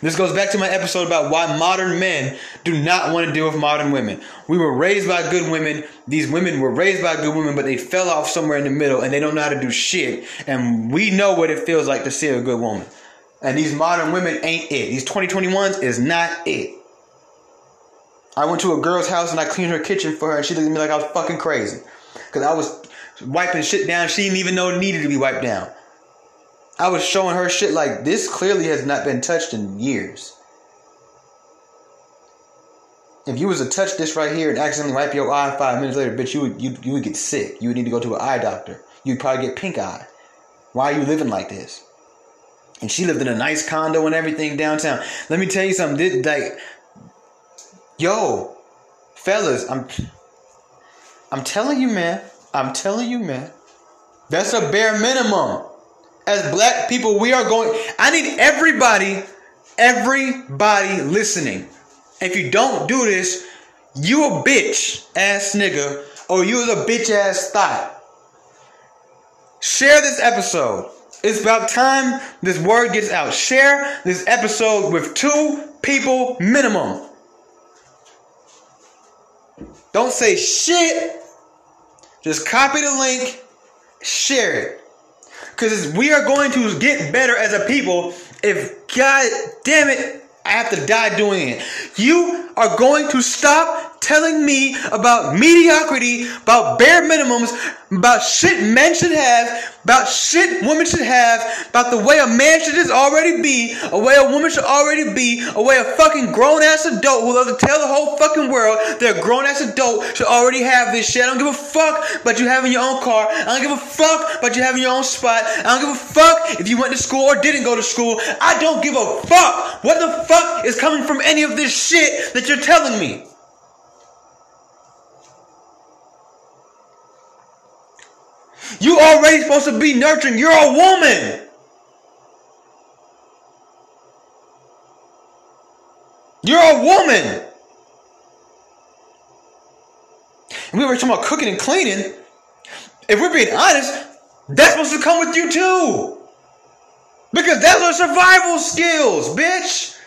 This goes back to my episode about why modern men do not want to deal with modern women. We were raised by good women. These women were raised by good women, but they fell off somewhere in the middle and they don't know how to do shit. And we know what it feels like to see a good woman. And these modern women ain't it. These 2021s is not it. I went to a girl's house and I cleaned her kitchen for her and she looked at me like I was fucking crazy. Because I was wiping shit down she didn't even know it needed to be wiped down. I was showing her shit like this clearly has not been touched in years. If you was to touch this right here and accidentally wipe your eye five minutes later, bitch, you would you, you would get sick. You would need to go to an eye doctor. You'd probably get pink eye. Why are you living like this? And she lived in a nice condo and everything downtown. Let me tell you something. This, like, yo, fellas, I'm I'm telling you, man. I'm telling you, man. That's a bare minimum as black people, we are going. I need everybody, everybody listening. If you don't do this, you a bitch ass nigga, or you a bitch ass thought. Share this episode. It's about time this word gets out. Share this episode with two people minimum. Don't say shit. Just copy the link, share it. Because we are going to get better as a people if, God damn it, I have to die doing it. You are going to stop telling me about mediocrity, about bare minimums, about shit men should have, about shit women should have, about the way a man should just already be, a way a woman should already be, a way a fucking grown ass adult who loves to tell the whole fucking world that a grown ass adult should already have this shit. I don't give a fuck about you having your own car. I don't give a fuck about you having your own spot. I don't give a fuck if you went to school or didn't go to school. I don't give a fuck. What the fuck is coming from any of this shit that you're telling me? You already supposed to be nurturing. You're a woman. You're a woman. And we were talking about cooking and cleaning. If we're being honest, that's supposed to come with you too. Because that's our survival skills, bitch.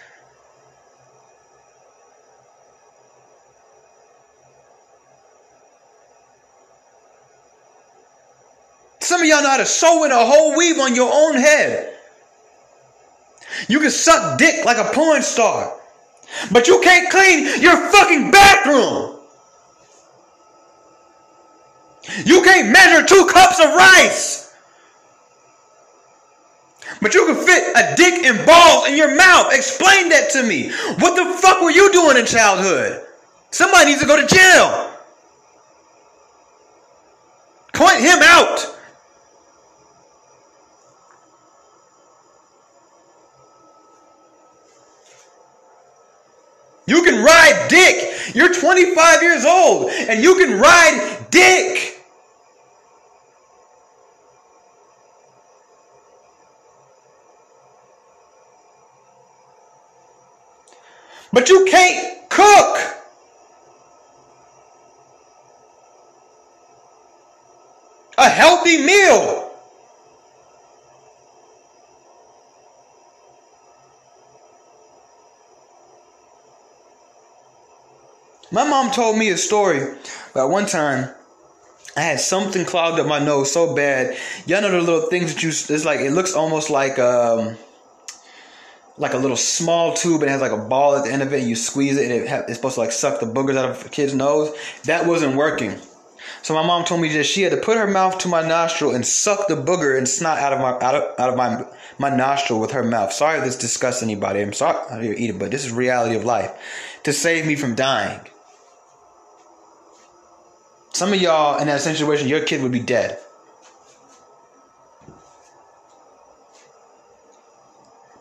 Some of y'all know how to sew in a whole weave on your own head. You can suck dick like a porn star, but you can't clean your fucking bathroom. You can't measure two cups of rice. But you can fit a dick and balls in your mouth. Explain that to me. What the fuck were you doing in childhood? Somebody needs to go to jail. Point him out. You can ride dick. You're 25 years old and you can ride dick. But you can't cook. A healthy meal. My mom told me a story about one time I had something clogged up my nose so bad. Y'all know the little things that you it's like it looks almost like um like a little small tube and it has like a ball at the end of it and you squeeze it and it ha- it's supposed to like suck the boogers out of a kid's nose. That wasn't working. So my mom told me that she had to put her mouth to my nostril and suck the booger and snot out of my out of, out of my my nostril with her mouth. Sorry if this disgusts anybody. I'm sorry I didn't eat it, but this is reality of life. To save me from dying. Some of y'all in that situation, your kid would be dead.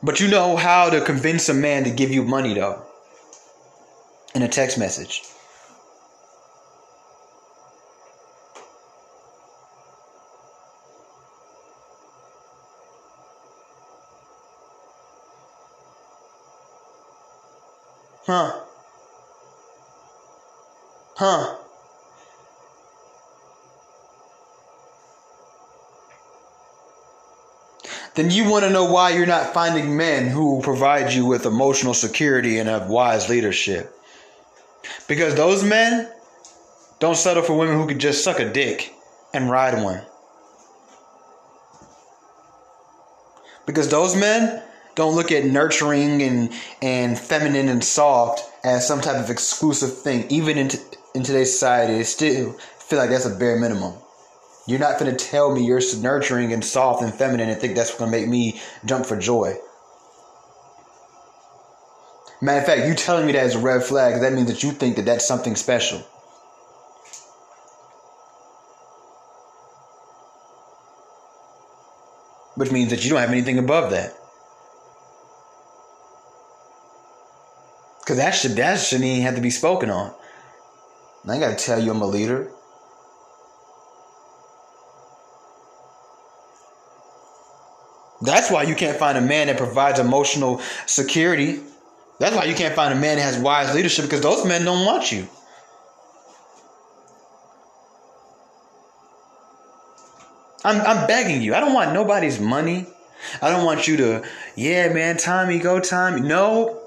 But you know how to convince a man to give you money, though, in a text message. Huh. Huh. Then you want to know why you're not finding men who will provide you with emotional security and have wise leadership. Because those men don't settle for women who could just suck a dick and ride one. Because those men don't look at nurturing and, and feminine and soft as some type of exclusive thing. Even in, t- in today's society, they still feel like that's a bare minimum. You're not going to tell me you're nurturing and soft and feminine and think that's going to make me jump for joy. Matter of fact, you telling me that is a red flag. That means that you think that that's something special. Which means that you don't have anything above that. Because that should that shouldn't even have to be spoken on. I ain't got to tell you I'm a leader. That's why you can't find a man that provides emotional security. That's why you can't find a man that has wise leadership because those men don't want you. I'm, I'm begging you. I don't want nobody's money. I don't want you to, yeah, man, Tommy, go, Tommy. No.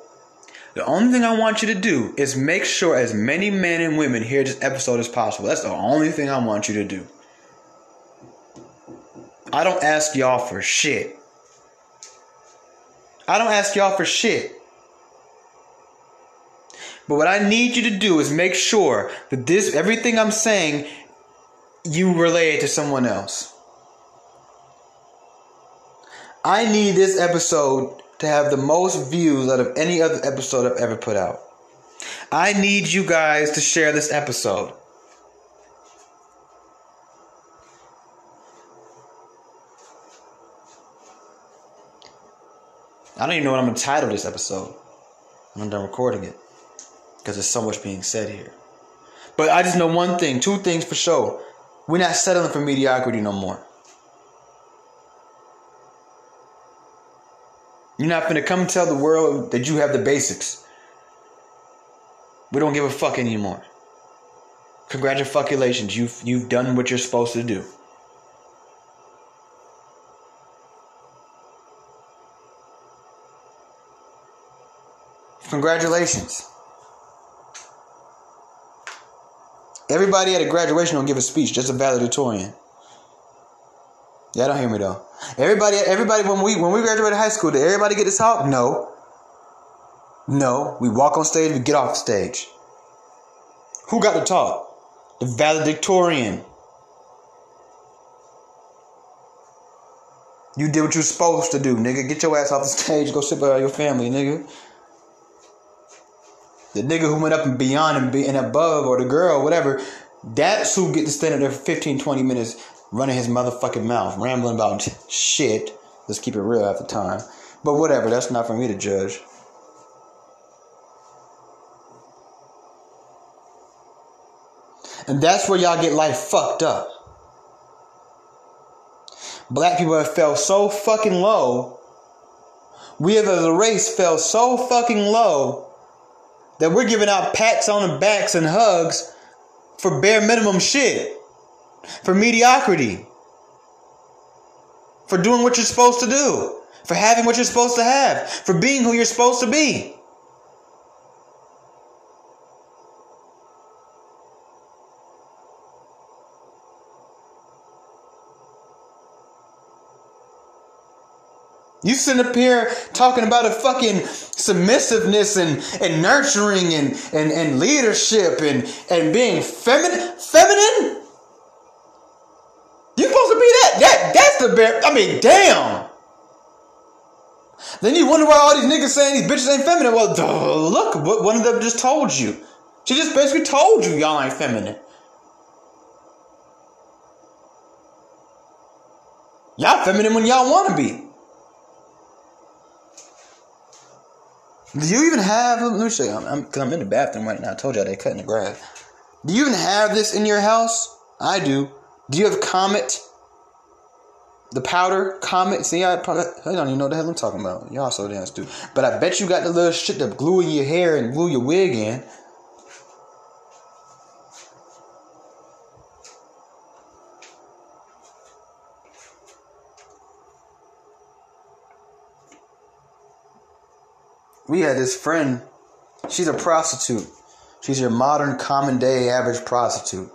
The only thing I want you to do is make sure as many men and women hear this episode as possible. That's the only thing I want you to do. I don't ask y'all for shit. I don't ask y'all for shit. But what I need you to do is make sure that this everything I'm saying you relay it to someone else. I need this episode to have the most views out of any other episode I've ever put out. I need you guys to share this episode. I don't even know what I'm going to title this episode when I'm done recording it because there's so much being said here. But I just know one thing, two things for sure. We're not settling for mediocrity no more. You're not going to come tell the world that you have the basics. We don't give a fuck anymore. Congratulations, you've you've done what you're supposed to do. Congratulations. Everybody at a graduation don't give a speech, just a valedictorian. Yeah, don't hear me though. Everybody, everybody, when we when we graduated high school, did everybody get to talk? No. No. We walk on stage, we get off stage. Who got to talk? The valedictorian. You did what you are supposed to do, nigga. Get your ass off the stage, go sit by your family, nigga. The nigga who went up and beyond and, be, and above, or the girl, whatever, that's who get to stand there for 15, 20 minutes running his motherfucking mouth, rambling about shit. Let's keep it real at the time. But whatever, that's not for me to judge. And that's where y'all get life fucked up. Black people have fell so fucking low. We as a race fell so fucking low that we're giving out pats on the backs and hugs for bare minimum shit. For mediocrity. For doing what you're supposed to do. For having what you're supposed to have. For being who you're supposed to be. You sitting up here talking about a fucking submissiveness and, and nurturing and, and, and leadership and, and being feminine feminine? You supposed to be that that that's the bare I mean damn. Then you wonder why all these niggas saying these bitches ain't feminine. Well duh, look what one of them just told you. She just basically told you y'all ain't feminine. Y'all feminine when y'all wanna be. Do you even have? Let me show you. I'm, I'm, I'm in the bathroom right now. I told you they cutting the grass. Do you even have this in your house? I do. Do you have Comet? The powder Comet. See, I probably I don't even know what the hell I'm talking about. Y'all so damn stupid. But I bet you got the little shit that glue in your hair and glue your wig in. We had this friend. She's a prostitute. She's your modern, common day, average prostitute.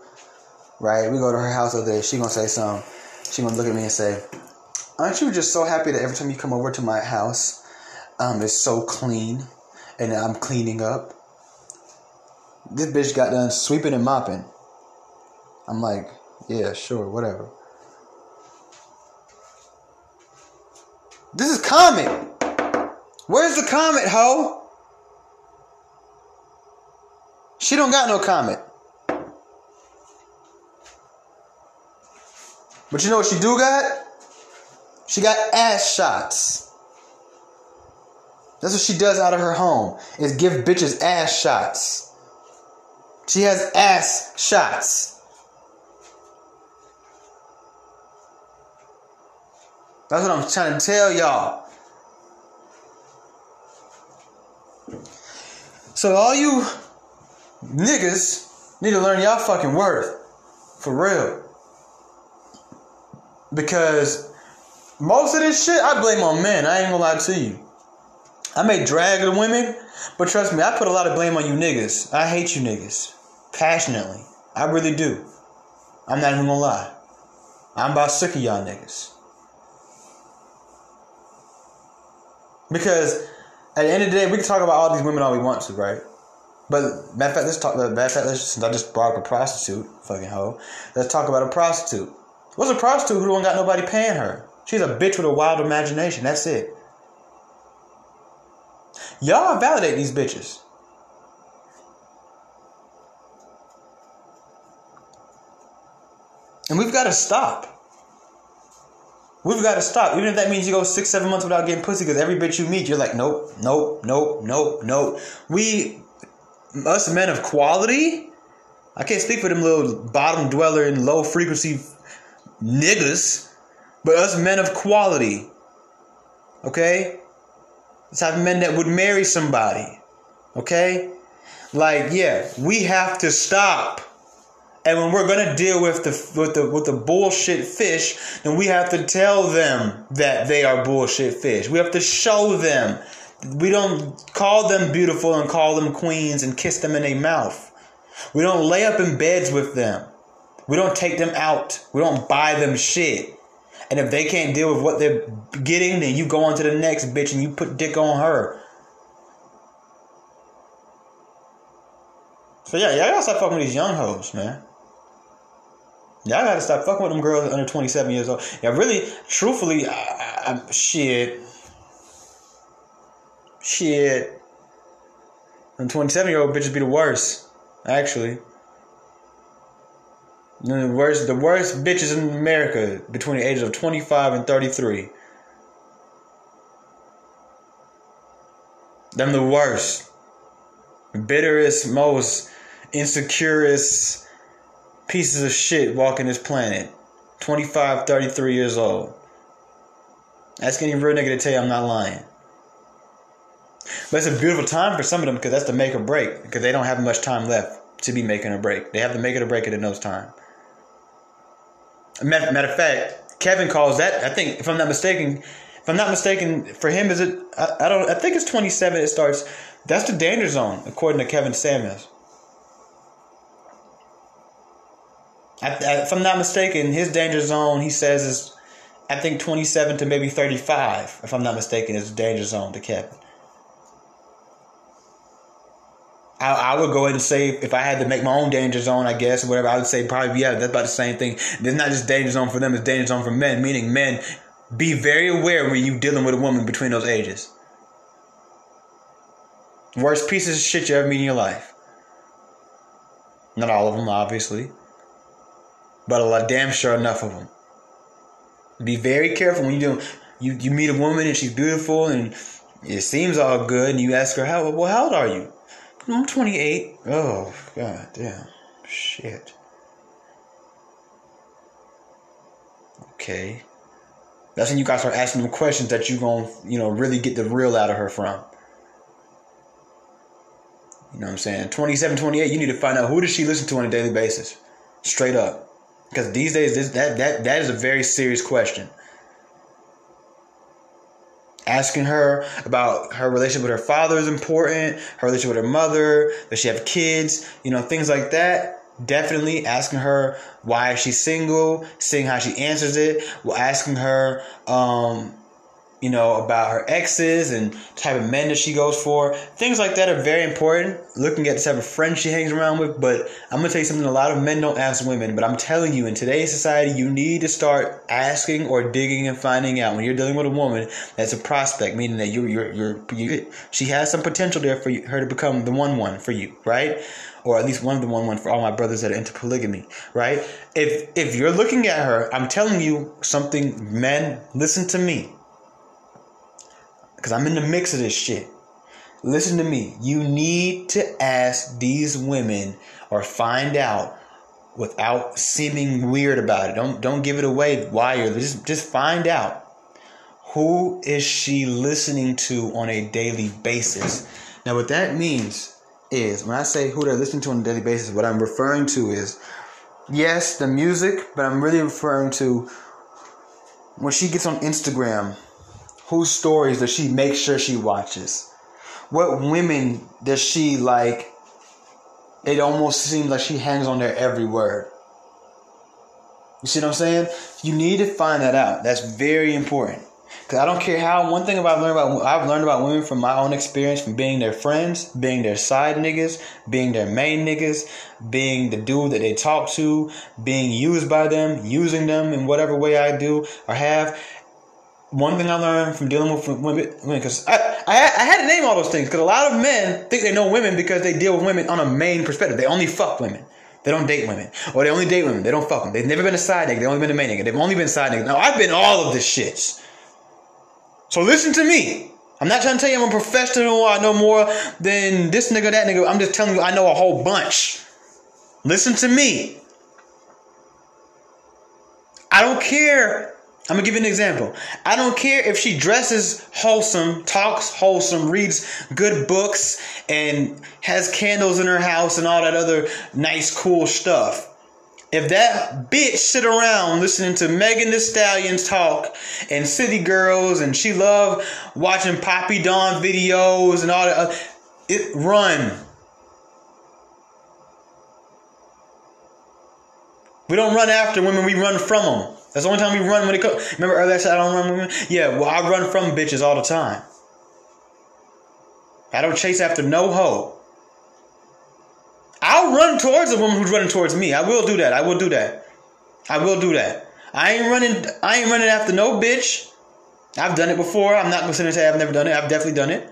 Right? We go to her house over there. She gonna say something. She gonna look at me and say, "Aren't you just so happy that every time you come over to my house, um, it's so clean, and I'm cleaning up?" This bitch got done sweeping and mopping. I'm like, yeah, sure, whatever. This is common. Where's the Comet, ho? She don't got no Comet. But you know what she do got? She got ass shots. That's what she does out of her home. Is give bitches ass shots. She has ass shots. That's what I'm trying to tell y'all. So all you niggas need to learn y'all fucking worth. For real. Because most of this shit I blame on men. I ain't gonna lie to you. I may drag the women, but trust me, I put a lot of blame on you niggas. I hate you niggas. Passionately. I really do. I'm not even gonna lie. I'm about sick of y'all niggas. Because at the end of the day, we can talk about all these women all we want to, right? But matter of fact, let's talk. Matter of fact, let's since I just brought up a prostitute, fucking hoe. Let's talk about a prostitute. What's a prostitute who don't got nobody paying her? She's a bitch with a wild imagination. That's it. Y'all validate these bitches. And we've got to stop. We've got to stop. Even if that means you go six, seven months without getting pussy, because every bitch you meet, you're like, nope, nope, nope, nope, nope. We, us men of quality, I can't speak for them little bottom dweller and low frequency niggas, but us men of quality, okay? The type of men that would marry somebody, okay? Like, yeah, we have to stop and when we're gonna deal with the with the with the bullshit fish, then we have to tell them that they are bullshit fish. We have to show them. We don't call them beautiful and call them queens and kiss them in a mouth. We don't lay up in beds with them. We don't take them out. We don't buy them shit. And if they can't deal with what they're getting, then you go on to the next bitch and you put dick on her. So yeah, y'all gotta stop fucking with these young hoes, man. Y'all gotta stop fucking with them girls under 27 years old. Yeah, really, truthfully, I, I, shit. Shit. And 27 year old bitches be the worst, actually. The worst, the worst bitches in America between the ages of 25 and 33. Them the worst. Bitterest, most insecurest pieces of shit walking this planet. 25, 33 years old. Ask any real nigga to tell you I'm not lying. But it's a beautiful time for some of them because that's the make or break because they don't have much time left to be making a break. They have to make it or break it in those time. Matter, of fact, Kevin calls that. I think, if I'm not mistaken, if I'm not mistaken, for him is it? I, I don't. I think it's 27. It starts. That's the danger zone, according to Kevin Samuels. I, I, if I'm not mistaken, his danger zone, he says, is I think 27 to maybe 35. If I'm not mistaken, is the danger zone to Kevin. I, I, would go ahead and say if I had to make my own danger zone, I guess, whatever, I would say probably yeah, that's about the same thing. It's not just danger zone for them; it's danger zone for men. Meaning, men be very aware when you're dealing with a woman between those ages. Worst pieces of shit you ever meet in your life. Not all of them, obviously, but a lot, damn sure enough of them. Be very careful when you do. You you meet a woman and she's beautiful and it seems all good, and you ask her how well how old are you? I'm 28. Oh, god damn. Shit. Okay. That's when you guys start asking them questions that you gonna, you know, really get the real out of her from. You know what I'm saying? 27, 28, you need to find out who does she listen to on a daily basis. Straight up. Because these days this that that that is a very serious question asking her about her relationship with her father is important, her relationship with her mother, does she have kids, you know, things like that. Definitely asking her why she's single, seeing how she answers it, Well, asking her, um, you know, about her exes and type of men that she goes for. Things like that are very important. Looking at the type of friends she hangs around with. But I'm gonna tell you something. A lot of men don't ask women, but I'm telling you, in today's society, you need to start asking or digging and finding out when you're dealing with a woman that's a prospect, meaning that you, you're, you're, you, she has some potential there for you, her to become the one one for you, right? or at least one of the one one for all my brothers that are into polygamy, right? If if you're looking at her, I'm telling you something, men, listen to me because I'm in the mix of this shit. Listen to me. You need to ask these women or find out without seeming weird about it. Don't don't give it away why you're just just find out who is she listening to on a daily basis. Now what that means is when I say who they're listening to on a daily basis, what I'm referring to is yes, the music, but I'm really referring to when she gets on Instagram whose stories does she make sure she watches? What women does she like? It almost seems like she hangs on their every word. You see what I'm saying? You need to find that out. That's very important. Cause I don't care how. One thing about learned about I've learned about women from my own experience, from being their friends, being their side niggas, being their main niggas, being the dude that they talk to, being used by them, using them in whatever way I do or have one thing I learned from dealing with women, because I, I, I, had to name all those things, because a lot of men think they know women because they deal with women on a main perspective. They only fuck women. They don't date women. Or they only date women. They don't fuck them. They've never been a side nigga. They've only been a main nigga. They've only been side nigga. Now, I've been all of this shit. So listen to me. I'm not trying to tell you I'm a professional. I know more than this nigga, that nigga. I'm just telling you I know a whole bunch. Listen to me. I don't care I'm gonna give you an example. I don't care if she dresses wholesome, talks wholesome, reads good books, and has candles in her house and all that other nice, cool stuff. If that bitch sit around listening to Megan Thee Stallions talk and City Girls and she love watching Poppy Dawn videos and all that, uh, it run. We don't run after women, we run from them. That's the only time we run when it comes. Remember earlier I said I don't run women? Yeah, well, I run from bitches all the time. I don't chase after no hoe. I'll run towards a woman who's running towards me. I will do that. I will do that. I will do that. I ain't running. I ain't running after no bitch. I've done it before. I'm not gonna say I've never done it. I've definitely done it.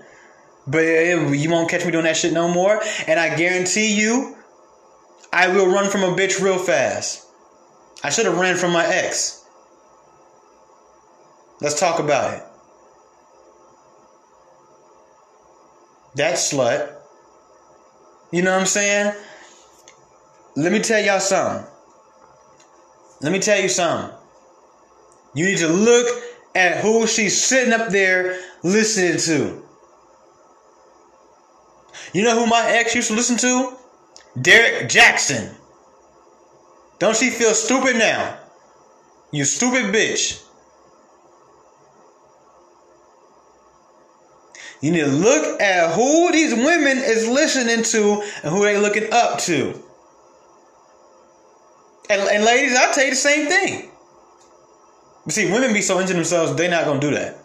But eh, you won't catch me doing that shit no more. And I guarantee you, I will run from a bitch real fast. I should have ran from my ex. Let's talk about it. That slut. You know what I'm saying? Let me tell y'all something. Let me tell you something. You need to look at who she's sitting up there listening to. You know who my ex used to listen to? Derrick Jaxn. Don't she feel stupid now? You stupid bitch. You need to look at who these women is listening to and who they looking up to. And, and ladies, I'll tell you the same thing. But see, women be so into themselves, they're not gonna do that.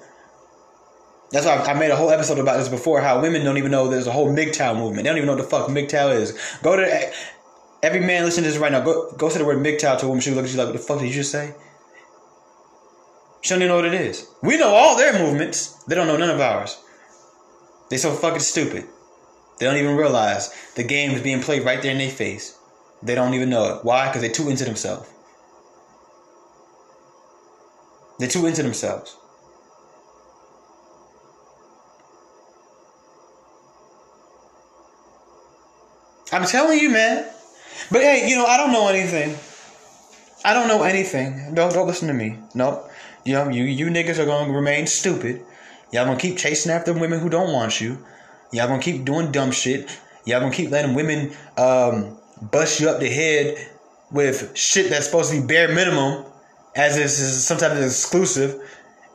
That's why I made a whole episode about this before. How women don't even know there's a whole MGTOW movement. They don't even know what the fuck MGTOW is. Go to every man listening to this right now. Go go say the word MGTOW to a woman. She look at you like, what the fuck did you just say? She don't even know what it is. We know all their movements. They don't know none of ours. They so fucking stupid. They don't even realize the game is being played right there in their face. They don't even know it. Why? Because they're too into themselves. They're too into themselves. I'm telling you, man. But hey, you know, I don't know anything. I don't know anything. Don't don't listen to me. Nope. You know, you you niggas are gonna remain stupid. Y'all gonna keep chasing after women who don't want you. Y'all gonna keep doing dumb shit. Y'all gonna keep letting women um, bust you up the head with shit that's supposed to be bare minimum, as this is sometimes exclusive,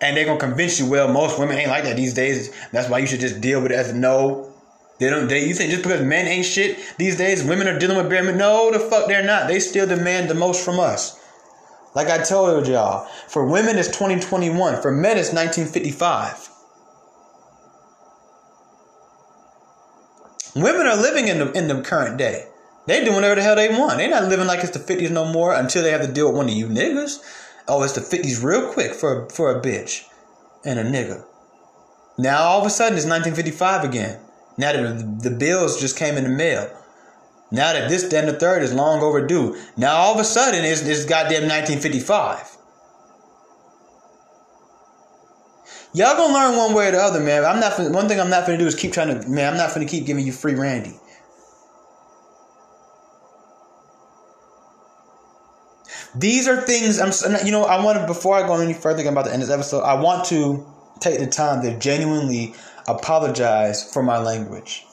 and they're gonna convince you. Well, most women ain't like that these days. That's why you should just deal with it as no. They don't. They you think just because men ain't shit these days, women are dealing with bare minimum? No, the fuck they're not. They still demand the most from us. Like I told y'all, for women it's 2021. For men it's 1955. Women are living in the in the current day. They doing whatever the hell they want. They not living like it's the 50s no more until they have to deal with one of you niggas. Oh, it's the 50s real quick for for a bitch and a nigga. Now all of a sudden it's 1955 again. Now that the bills just came in the mail. Now that this, then the third is long overdue. Now all of a sudden it's, it's goddamn 1955. Y'all gonna learn one way or the other, man. I'm not. One thing I'm not gonna do is keep trying to, man. I'm not gonna keep giving you free Randy. These are things I'm. You know, I want to before I go any further about the end of this episode. I want to take the time to genuinely apologize for my language.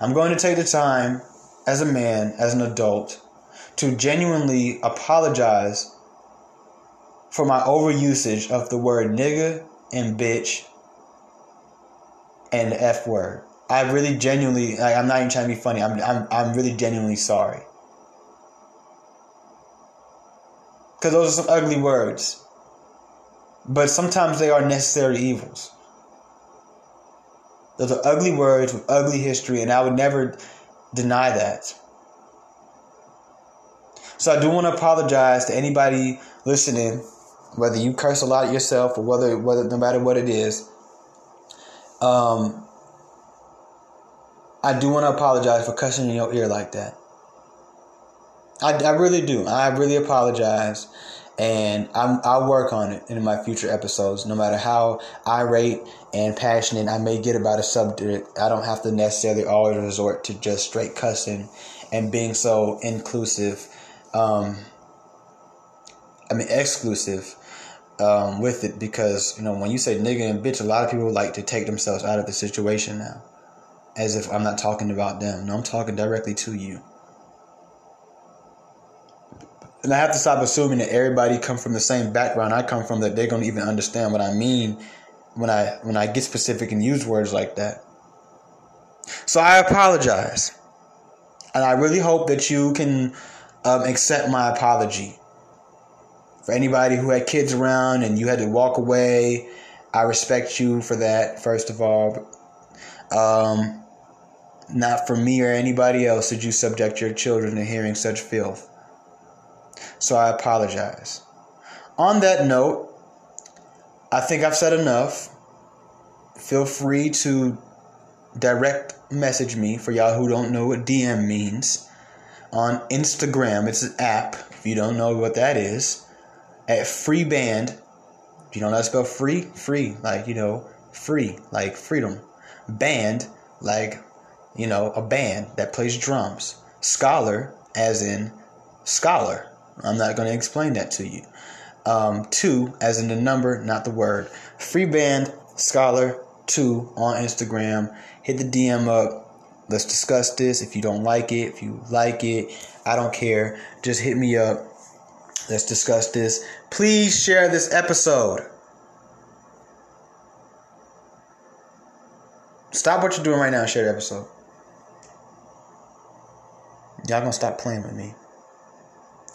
I'm going to take the time as a man, as an adult, to genuinely apologize for my overusage of the word nigga and bitch and the F word. I really genuinely, like, I'm not even trying to be funny. I'm, I'm, I'm really genuinely sorry. Because those are some ugly words. But sometimes they are necessary evils. Those are ugly words with ugly history, and I would never deny that. So I do want to apologize to anybody listening whether you curse a lot yourself or whether whether no matter what it is. Um, I do want to apologize for cussing in your ear like that. I, I really do. I really apologize, and I'm, I'll work on it in my future episodes. No matter how irate and passionate I may get about a subject, I don't have to necessarily always resort to just straight cussing and being so inclusive. Um, I mean, exclusive um, with it because you know when you say nigga and bitch, a lot of people like to take themselves out of the situation now, as if I'm not talking about them. No, I'm talking directly to you. And I have to stop assuming that everybody come from the same background I come from that they're gonna even understand what I mean when I when I get specific and use words like that. So I apologize, and I really hope that you can um, accept my apology for anybody who had kids around and you had to walk away, I respect you for that, first of all. Um, Not for me or anybody else did you subject your children to hearing such filth. So I apologize. On that note, I think I've said enough. Feel free to direct message me for y'all who don't know what DM means on Instagram. It's an app. If you don't know what that is, at free band. You know how to spell free? Free, like you know, free, like freedom. Band, like you know, a band that plays drums. Scholar, as in scholar. I'm not going to explain that to you. Um, two, as in the number, not the word. Free band, scholar, two on Instagram. Hit the DM up. Let's discuss this. If you don't like it, if you like it, I don't care. Just hit me up. Let's discuss this. Please share this episode. Stop what you're doing right now and share the episode. Y'all gonna stop playing with me.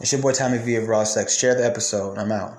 It's your boy Tommy V of Raw Sex. Share the episode. I'm out.